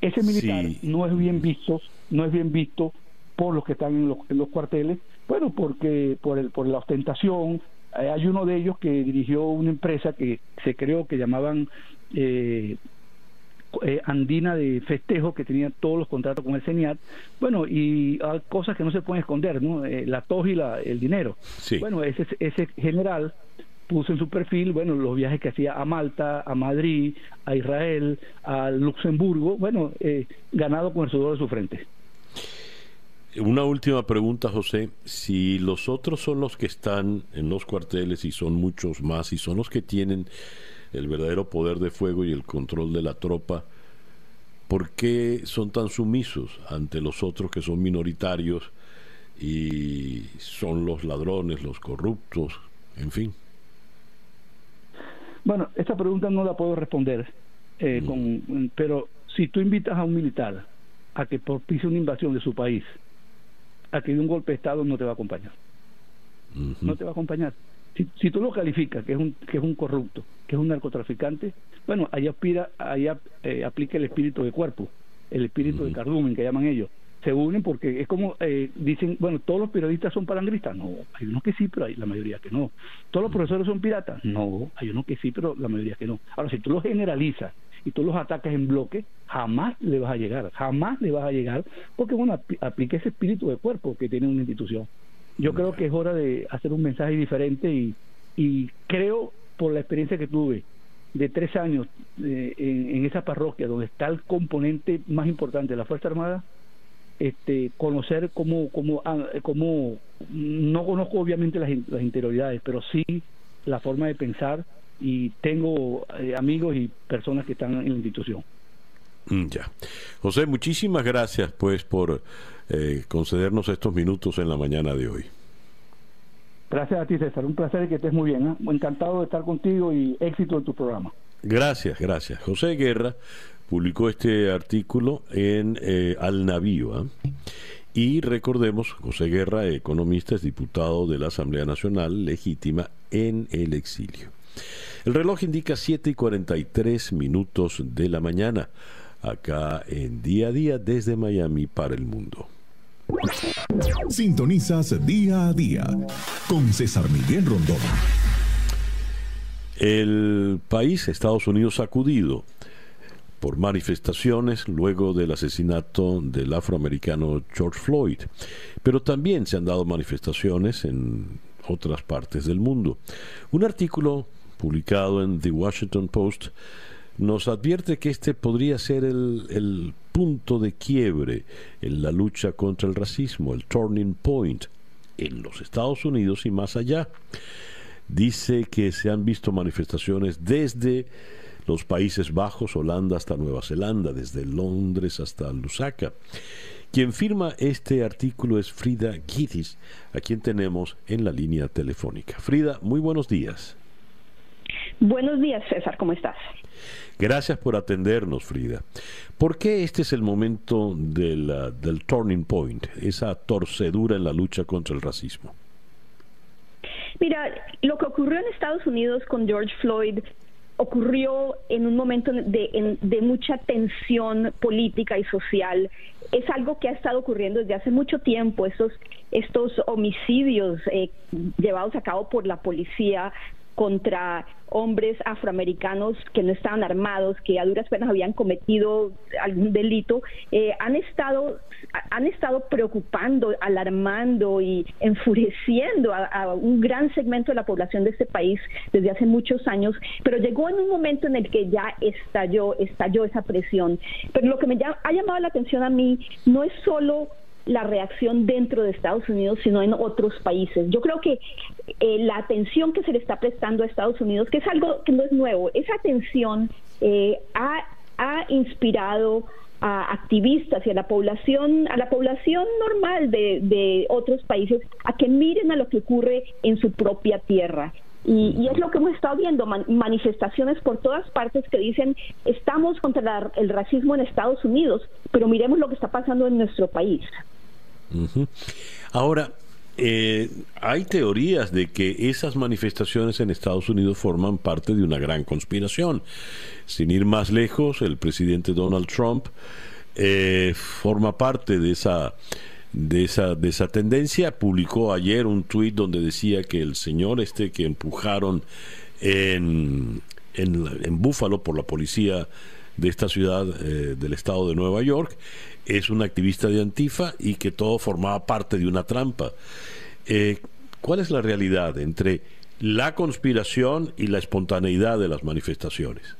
ese militar no es bien visto, no es bien visto por los que están en los, cuarteles, bueno, porque por, el, por la ostentación, eh, hay uno de ellos que dirigió una empresa que se creó que llamaban eh, eh, Andina de Festejo, que tenía todos los contratos con el CENIAT, bueno, y hay cosas que no se pueden esconder, ¿no? la tos y la, el dinero. Bueno, ese, ese general puso en su perfil, bueno, los viajes que hacía a Malta, a Madrid, a Israel, a Luxemburgo, bueno, eh, ganado con el sudor de su frente. Una última pregunta, José. Si los otros son los que están en los cuarteles y son muchos más y son los que tienen el verdadero poder de fuego y el control de la tropa, ¿por qué son tan sumisos ante los otros que son minoritarios y son los ladrones, los corruptos, en fin? Bueno, esta pregunta no la puedo responder, eh, con, pero si tú invitas a un militar a que propicie una invasión de su país, a que dé un golpe de Estado, no te va a acompañar. No te va a acompañar. Si, si tú lo calificas que es un que es un corrupto, que es un narcotraficante, bueno, ahí aspira, ahí eh, aplica el espíritu de cuerpo, el espíritu de cardumen que llaman ellos. Se unen porque es como eh, dicen, bueno, todos los periodistas son palangristas. No, hay unos que sí, pero hay la mayoría que no. Todos los profesores son piratas. No, hay unos que sí, pero la mayoría que no. Ahora, si tú los generalizas y tú los atacas en bloque, jamás le vas a llegar, jamás le vas a llegar, porque bueno, aplica ese espíritu de cuerpo que tiene una institución. Yo creo que es hora de hacer un mensaje diferente y, y creo, por la experiencia que tuve de tres años eh, en, esa parroquia donde está el componente más importante de la Fuerza Armada, este, conocer cómo, cómo, ah, cómo no conozco obviamente las, las interioridades, pero sí la forma de pensar y tengo eh, amigos y personas que están en la institución. Mm, ya. José, muchísimas gracias pues por eh, concedernos estos minutos en la mañana de hoy. Gracias a ti, César. Un placer que estés muy bien. ¿eh? Encantado de estar contigo y éxito en tu programa. Gracias, gracias. José Guerra publicó este artículo en eh, Al Navío. Y recordemos, José Guerra, economista, es diputado de la Asamblea Nacional legítima en el exilio. El reloj indica 7 y 43 minutos de la mañana, acá en día a día desde Miami para el mundo. Sintonizas día a día con César Miguel Rondón. El país, Estados Unidos, sacudido por manifestaciones luego del asesinato del afroamericano George Floyd. Pero también se han dado manifestaciones en otras partes del mundo. Un artículo publicado en The Washington Post nos advierte que este podría ser el, punto de quiebre en la lucha contra el racismo, el turning point en los Estados Unidos y más allá. Dice que se han visto manifestaciones desde los Países Bajos, Holanda hasta Nueva Zelanda, desde Londres hasta Lusaka. Quien firma este artículo es Frida Gitis, a quien tenemos en la línea telefónica. Frida, muy buenos días. Buenos días, César, ¿cómo estás? Gracias por atendernos, Frida. ¿Por qué este es el momento del, del turning point, esa torcedura en la lucha contra el racismo? Mira, lo que ocurrió en Estados Unidos con George Floyd ocurrió en un momento de, de, mucha tensión política y social. Es algo que ha estado ocurriendo desde hace mucho tiempo. Estos, estos homicidios eh, llevados a cabo por la policía contra hombres afroamericanos que no estaban armados, que a duras penas habían cometido algún delito, eh, han estado han estado preocupando, alarmando y enfureciendo a, un gran segmento de la población de este país desde hace muchos años, pero llegó en un momento en el que ya estalló, estalló esa presión. Pero lo que me ha llamado la atención a mí no es solo la reacción dentro de Estados Unidos, sino en otros países. Yo creo que eh, la atención que se le está prestando a Estados Unidos, que es algo que no es nuevo, esa atención eh, ha, inspirado a activistas y a la población, a la población normal de, otros países a que miren a lo que ocurre en su propia tierra. Y, es lo que hemos estado viendo, manifestaciones por todas partes que dicen estamos contra el racismo en Estados Unidos, pero miremos lo que está pasando en nuestro país. Ahora, eh, hay teorías de que esas manifestaciones en Estados Unidos forman parte de una gran conspiración. Sin ir más lejos, el presidente Donald Trump eh, forma parte de esa, de, esa, de esa tendencia. Publicó ayer un tuit donde decía que el señor este que empujaron en, en, en Búfalo por la policía de esta ciudad eh, del estado de Nueva York es un activista de Antifa y que todo formaba parte de una trampa. Eh, ¿Cuál es la realidad entre la conspiración y la espontaneidad de las manifestaciones?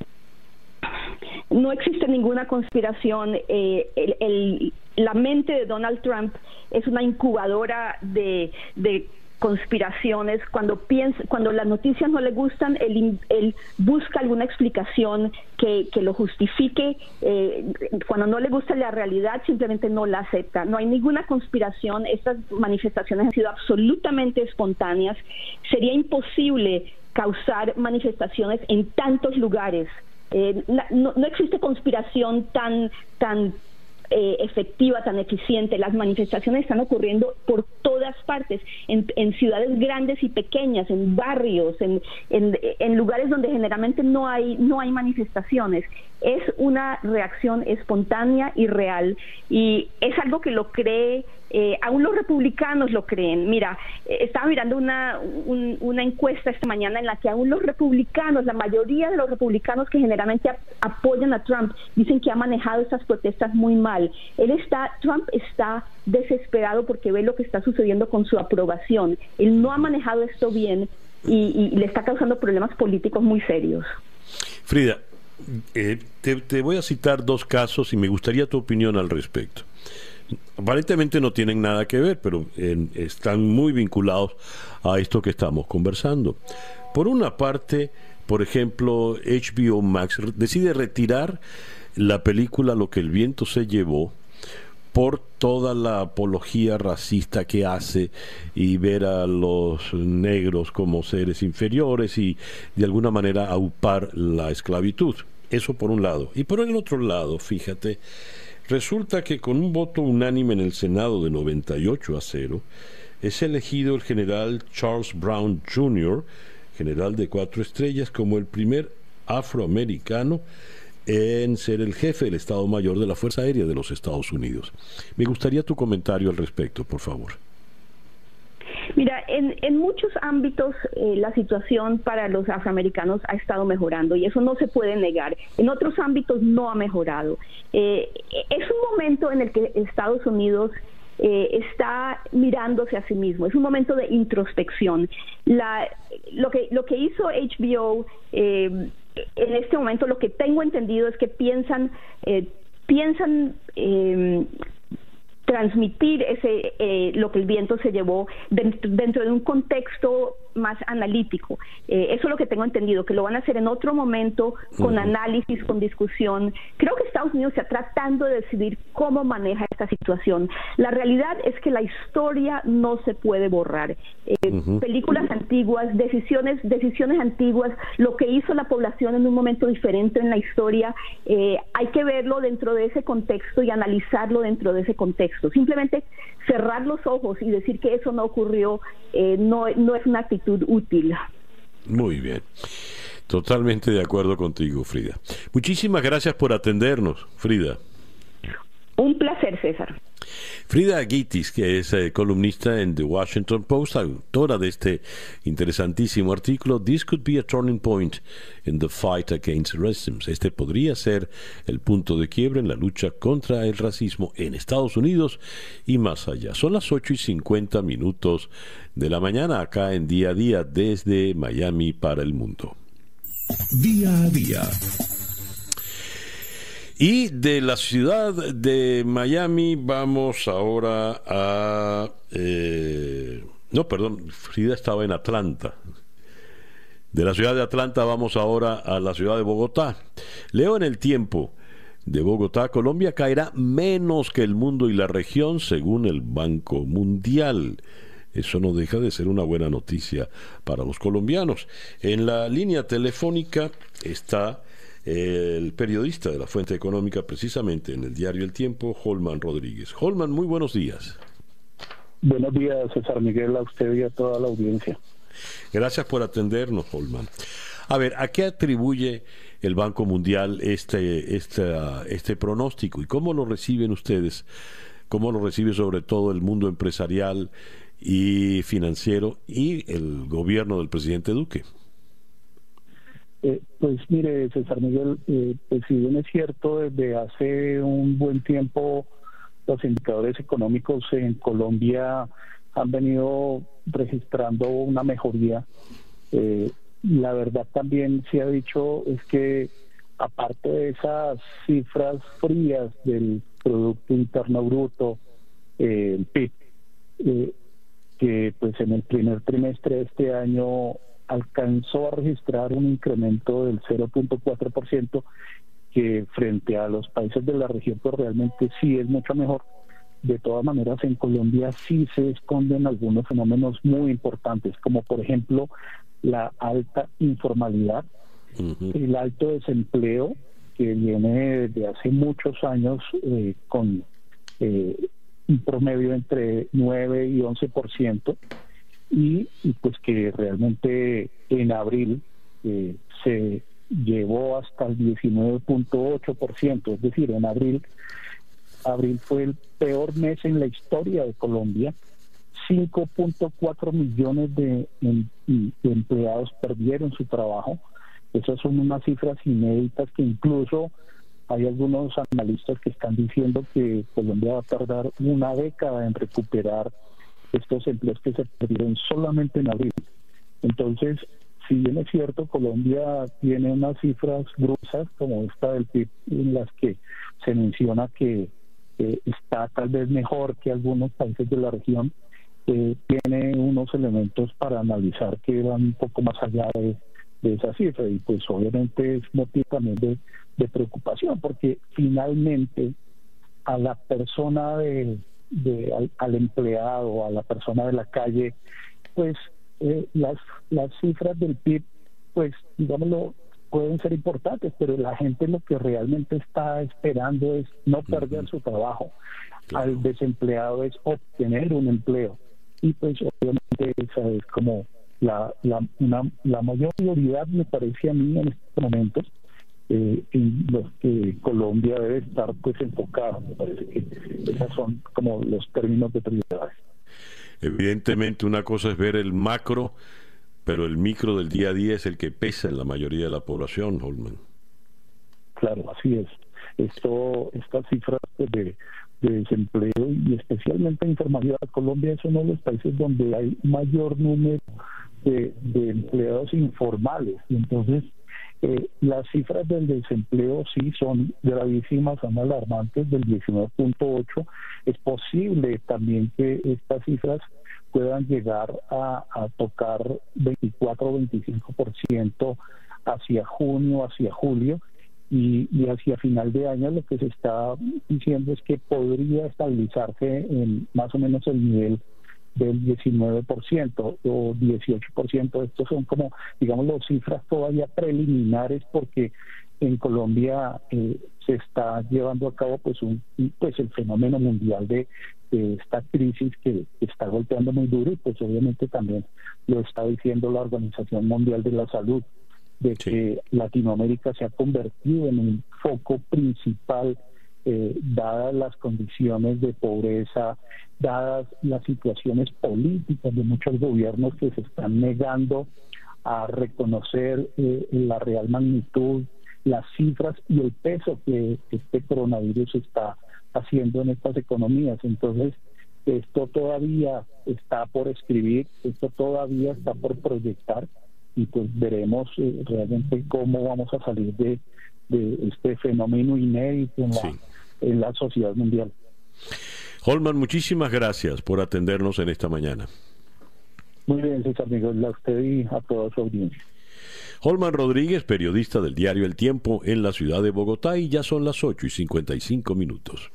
No existe ninguna conspiración. Eh, la mente de Donald Trump es una incubadora de conspiraciones, cuando piensa, cuando las noticias no le gustan, él, busca alguna explicación que, que lo justifique, eh, cuando no le gusta la realidad simplemente no la acepta. No hay ninguna conspiración, estas manifestaciones han sido absolutamente espontáneas. Sería imposible causar manifestaciones en tantos lugares. Eh, no, no, existe conspiración tan, tan eh, efectiva, tan eficiente. Las manifestaciones están ocurriendo por todas partes, en, ciudades grandes y pequeñas, en barrios, en, en, lugares donde generalmente no hay, no hay manifestaciones. Es una reacción espontánea y real y es algo que lo cree eh, aún los republicanos lo creen. Mira, eh, estaba mirando una, una encuesta esta mañana en la que aún los republicanos, la mayoría de los republicanos que generalmente apoyan a Trump, dicen que ha manejado estas protestas muy mal. Él está, Trump está desesperado porque ve lo que está sucediendo con su aprobación. Él no ha manejado esto bien y, le está causando problemas políticos muy serios. Frida, eh, te voy a citar dos casos y me gustaría tu opinión al respecto aparentemente no tienen nada que ver, pero están muy vinculados a esto que estamos conversando. Por una parte, por ejemplo, HBO Max decide retirar la película Lo que el viento se llevó por toda la apología racista que hace y ver a los negros como seres inferiores y de alguna manera aupar la esclavitud. Eso por un lado. Y por el otro lado, fíjate, Resulta que con un voto unánime en el Senado de 98 a 0, es elegido el general Charles Brown Jr., general de cuatro estrellas, como el primer afroamericano en ser el jefe del Estado Mayor de la Fuerza Aérea de los Estados Unidos. Me gustaría tu comentario al respecto, por favor. Mira, en, en muchos ámbitos eh, la situación para los afroamericanos ha estado mejorando y eso no se puede negar. En otros ámbitos no ha mejorado. Eh, es un momento en el que Estados Unidos eh, está mirándose a sí mismo. Es un momento de introspección. La, lo, que, lo que hizo HBO en este momento, lo que tengo entendido es que piensan, piensan transmitir ese eh, lo que el viento se llevó dentro, de un contexto más analítico. Eh, eso es lo que tengo entendido, que lo van a hacer en otro momento, con análisis, con discusión. Creo que Estados Unidos está tratando de decidir cómo maneja esta situación. La realidad es que la historia no se puede borrar. Eh, películas antiguas, decisiones, decisiones antiguas, lo que hizo la población en un momento diferente en la historia, hay que verlo dentro de ese contexto y analizarlo dentro de ese contexto. Simplemente cerrar los ojos y decir que eso no ocurrió eh, no, no es una actitud útil. Muy bien. Totalmente de acuerdo contigo, Frida. Muchísimas gracias por atendernos, Frida. Un placer, César. Frida Gitis, que es eh, columnista en The Washington Post, autora de este interesantísimo artículo, This could be a turning point in the fight against racism. Este podría ser el punto de quiebre en la lucha contra el racismo en Estados Unidos y más allá. Son las 8 y 50 minutos de la mañana acá en día a día desde Miami para el mundo. Día a día y de la ciudad de Miami vamos ahora a... Eh, no, perdón, Frida estaba en Atlanta. De la ciudad de Atlanta vamos ahora a la ciudad de Bogotá. Leo en el tiempo de Bogotá, Colombia caerá menos que el mundo y la región según el Banco Mundial. Eso no deja de ser una buena noticia para los colombianos. En la línea telefónica está el periodista de la Fuente Económica, precisamente en el diario El Tiempo, Holman Rodríguez. Holman, muy buenos días. Buenos días, César Miguel, a usted y a toda la audiencia. Gracias por atendernos, Holman. A ver, ¿a qué atribuye el Banco Mundial este, este, este pronóstico y cómo lo reciben ustedes? ¿Cómo lo recibe sobre todo el mundo empresarial y financiero y el gobierno del presidente Duque? Eh, pues mire, César Miguel, eh, pues si bien es cierto, desde hace un buen tiempo los indicadores económicos en Colombia han venido registrando una mejoría. Eh, la verdad también se ha dicho es que aparte de esas cifras frías del Producto Interno Bruto, el PIB, que pues en el primer trimestre de este año alcanzó a registrar un incremento del 0.4%, que frente a los países de la región, pues realmente sí es mucho mejor. De todas maneras, en Colombia sí se esconden algunos fenómenos muy importantes, como por ejemplo la alta informalidad, el alto desempleo que viene desde hace muchos años eh, con eh, un promedio entre 9 y 11%, y, y pues que realmente en abril eh, se llevó hasta el 19.8%, es decir, en abril, abril fue el peor mes en la historia de Colombia, 5.4 millones de, de, empleados perdieron su trabajo, esas son unas cifras inéditas que incluso hay algunos analistas que están diciendo que Colombia va a tardar una década en recuperar estos empleos que se perdieron solamente en abril. Entonces, si bien es cierto, Colombia tiene unas cifras gruesas como esta del PIB en las que se menciona que está tal vez mejor que algunos países de la región, eh, tiene unos elementos para analizar que van un poco más allá de, de esa cifra y pues obviamente es motivo también de, de preocupación porque finalmente a la persona de, de al, empleado, a la persona de la calle, pues eh, las, las cifras del PIB, pues digámoslo, pueden ser importantes, pero la gente lo que realmente está esperando es no perder su trabajo. Al desempleado es obtener un empleo. Y pues obviamente esa es como la, la, una, la mayor prioridad, me parece a mí en estos momentos, eh, en los que Colombia debe estar pues enfocada. Me parece que esos son como los términos de prioridades. Evidentemente una cosa es ver el macro, pero el micro del día a día es el que pesa en la mayoría de la población, Holman. Claro, así es. Esto, estas cifras pues, de, de desempleo y especialmente en informalidad, Colombia es uno de los países donde hay mayor número de, de empleados informales. Y entonces eh, las cifras del desempleo sí son gravísimas, son alarmantes, del 19.8. Es posible también que estas cifras puedan llegar a, a tocar 24 o 25% hacia junio, hacia julio. Y, y, hacia final de año lo que se está diciendo es que podría estabilizarse en más o menos el nivel del 19% o 18%. Estos son como, digamos, las cifras todavía preliminares porque en Colombia eh, se está llevando a cabo pues un pues el fenómeno mundial de, esta crisis que, está golpeando muy duro y pues obviamente también lo está diciendo la Organización Mundial de la Salud de que Latinoamérica se ha convertido en un foco principal eh, dadas las condiciones de pobreza, dadas las situaciones políticas de muchos gobiernos que se están negando a reconocer eh, la real magnitud, las cifras y el peso que este coronavirus está haciendo en estas economías. Entonces, esto todavía está por escribir, esto todavía está por proyectar y pues veremos eh, realmente cómo vamos a salir de, este fenómeno inédito en la sociedad mundial. Holman, muchísimas gracias por atendernos en esta mañana. Muy bien, César Miguel, a usted y a toda su audiencia. Holman Rodríguez, periodista del diario El Tiempo en la ciudad de Bogotá y ya son las 8 y 55 minutos.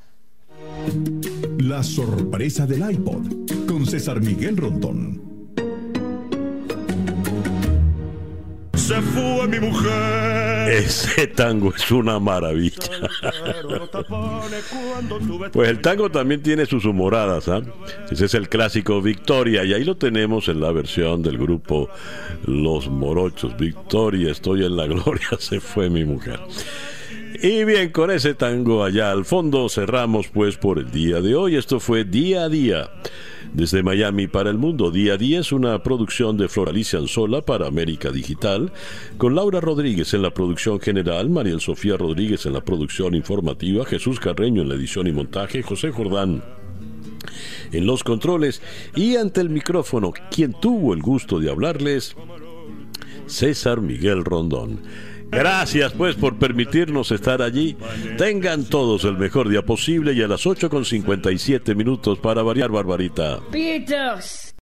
La sorpresa del iPod con César Miguel Rondón. Se fue mi mujer. Ese tango es una maravilla. pues el tango también tiene sus humoradas. ¿ah? Ese es el clásico Victoria y ahí lo tenemos en la versión del grupo Los Morochos. Victoria, estoy en la gloria, se fue mi mujer. Y bien, con ese tango allá al fondo cerramos pues por el día de hoy. Esto fue día a día. Desde Miami para el mundo, día a día es una producción de Floralicia Anzola para América Digital, con Laura Rodríguez en la producción general, María Sofía Rodríguez en la producción informativa, Jesús Carreño en la edición y montaje, José Jordán en los controles y ante el micrófono, quien tuvo el gusto de hablarles, César Miguel Rondón. Gracias pues por permitirnos estar allí. Tengan todos el mejor día posible y a las 8 con 57 minutos para variar Barbarita.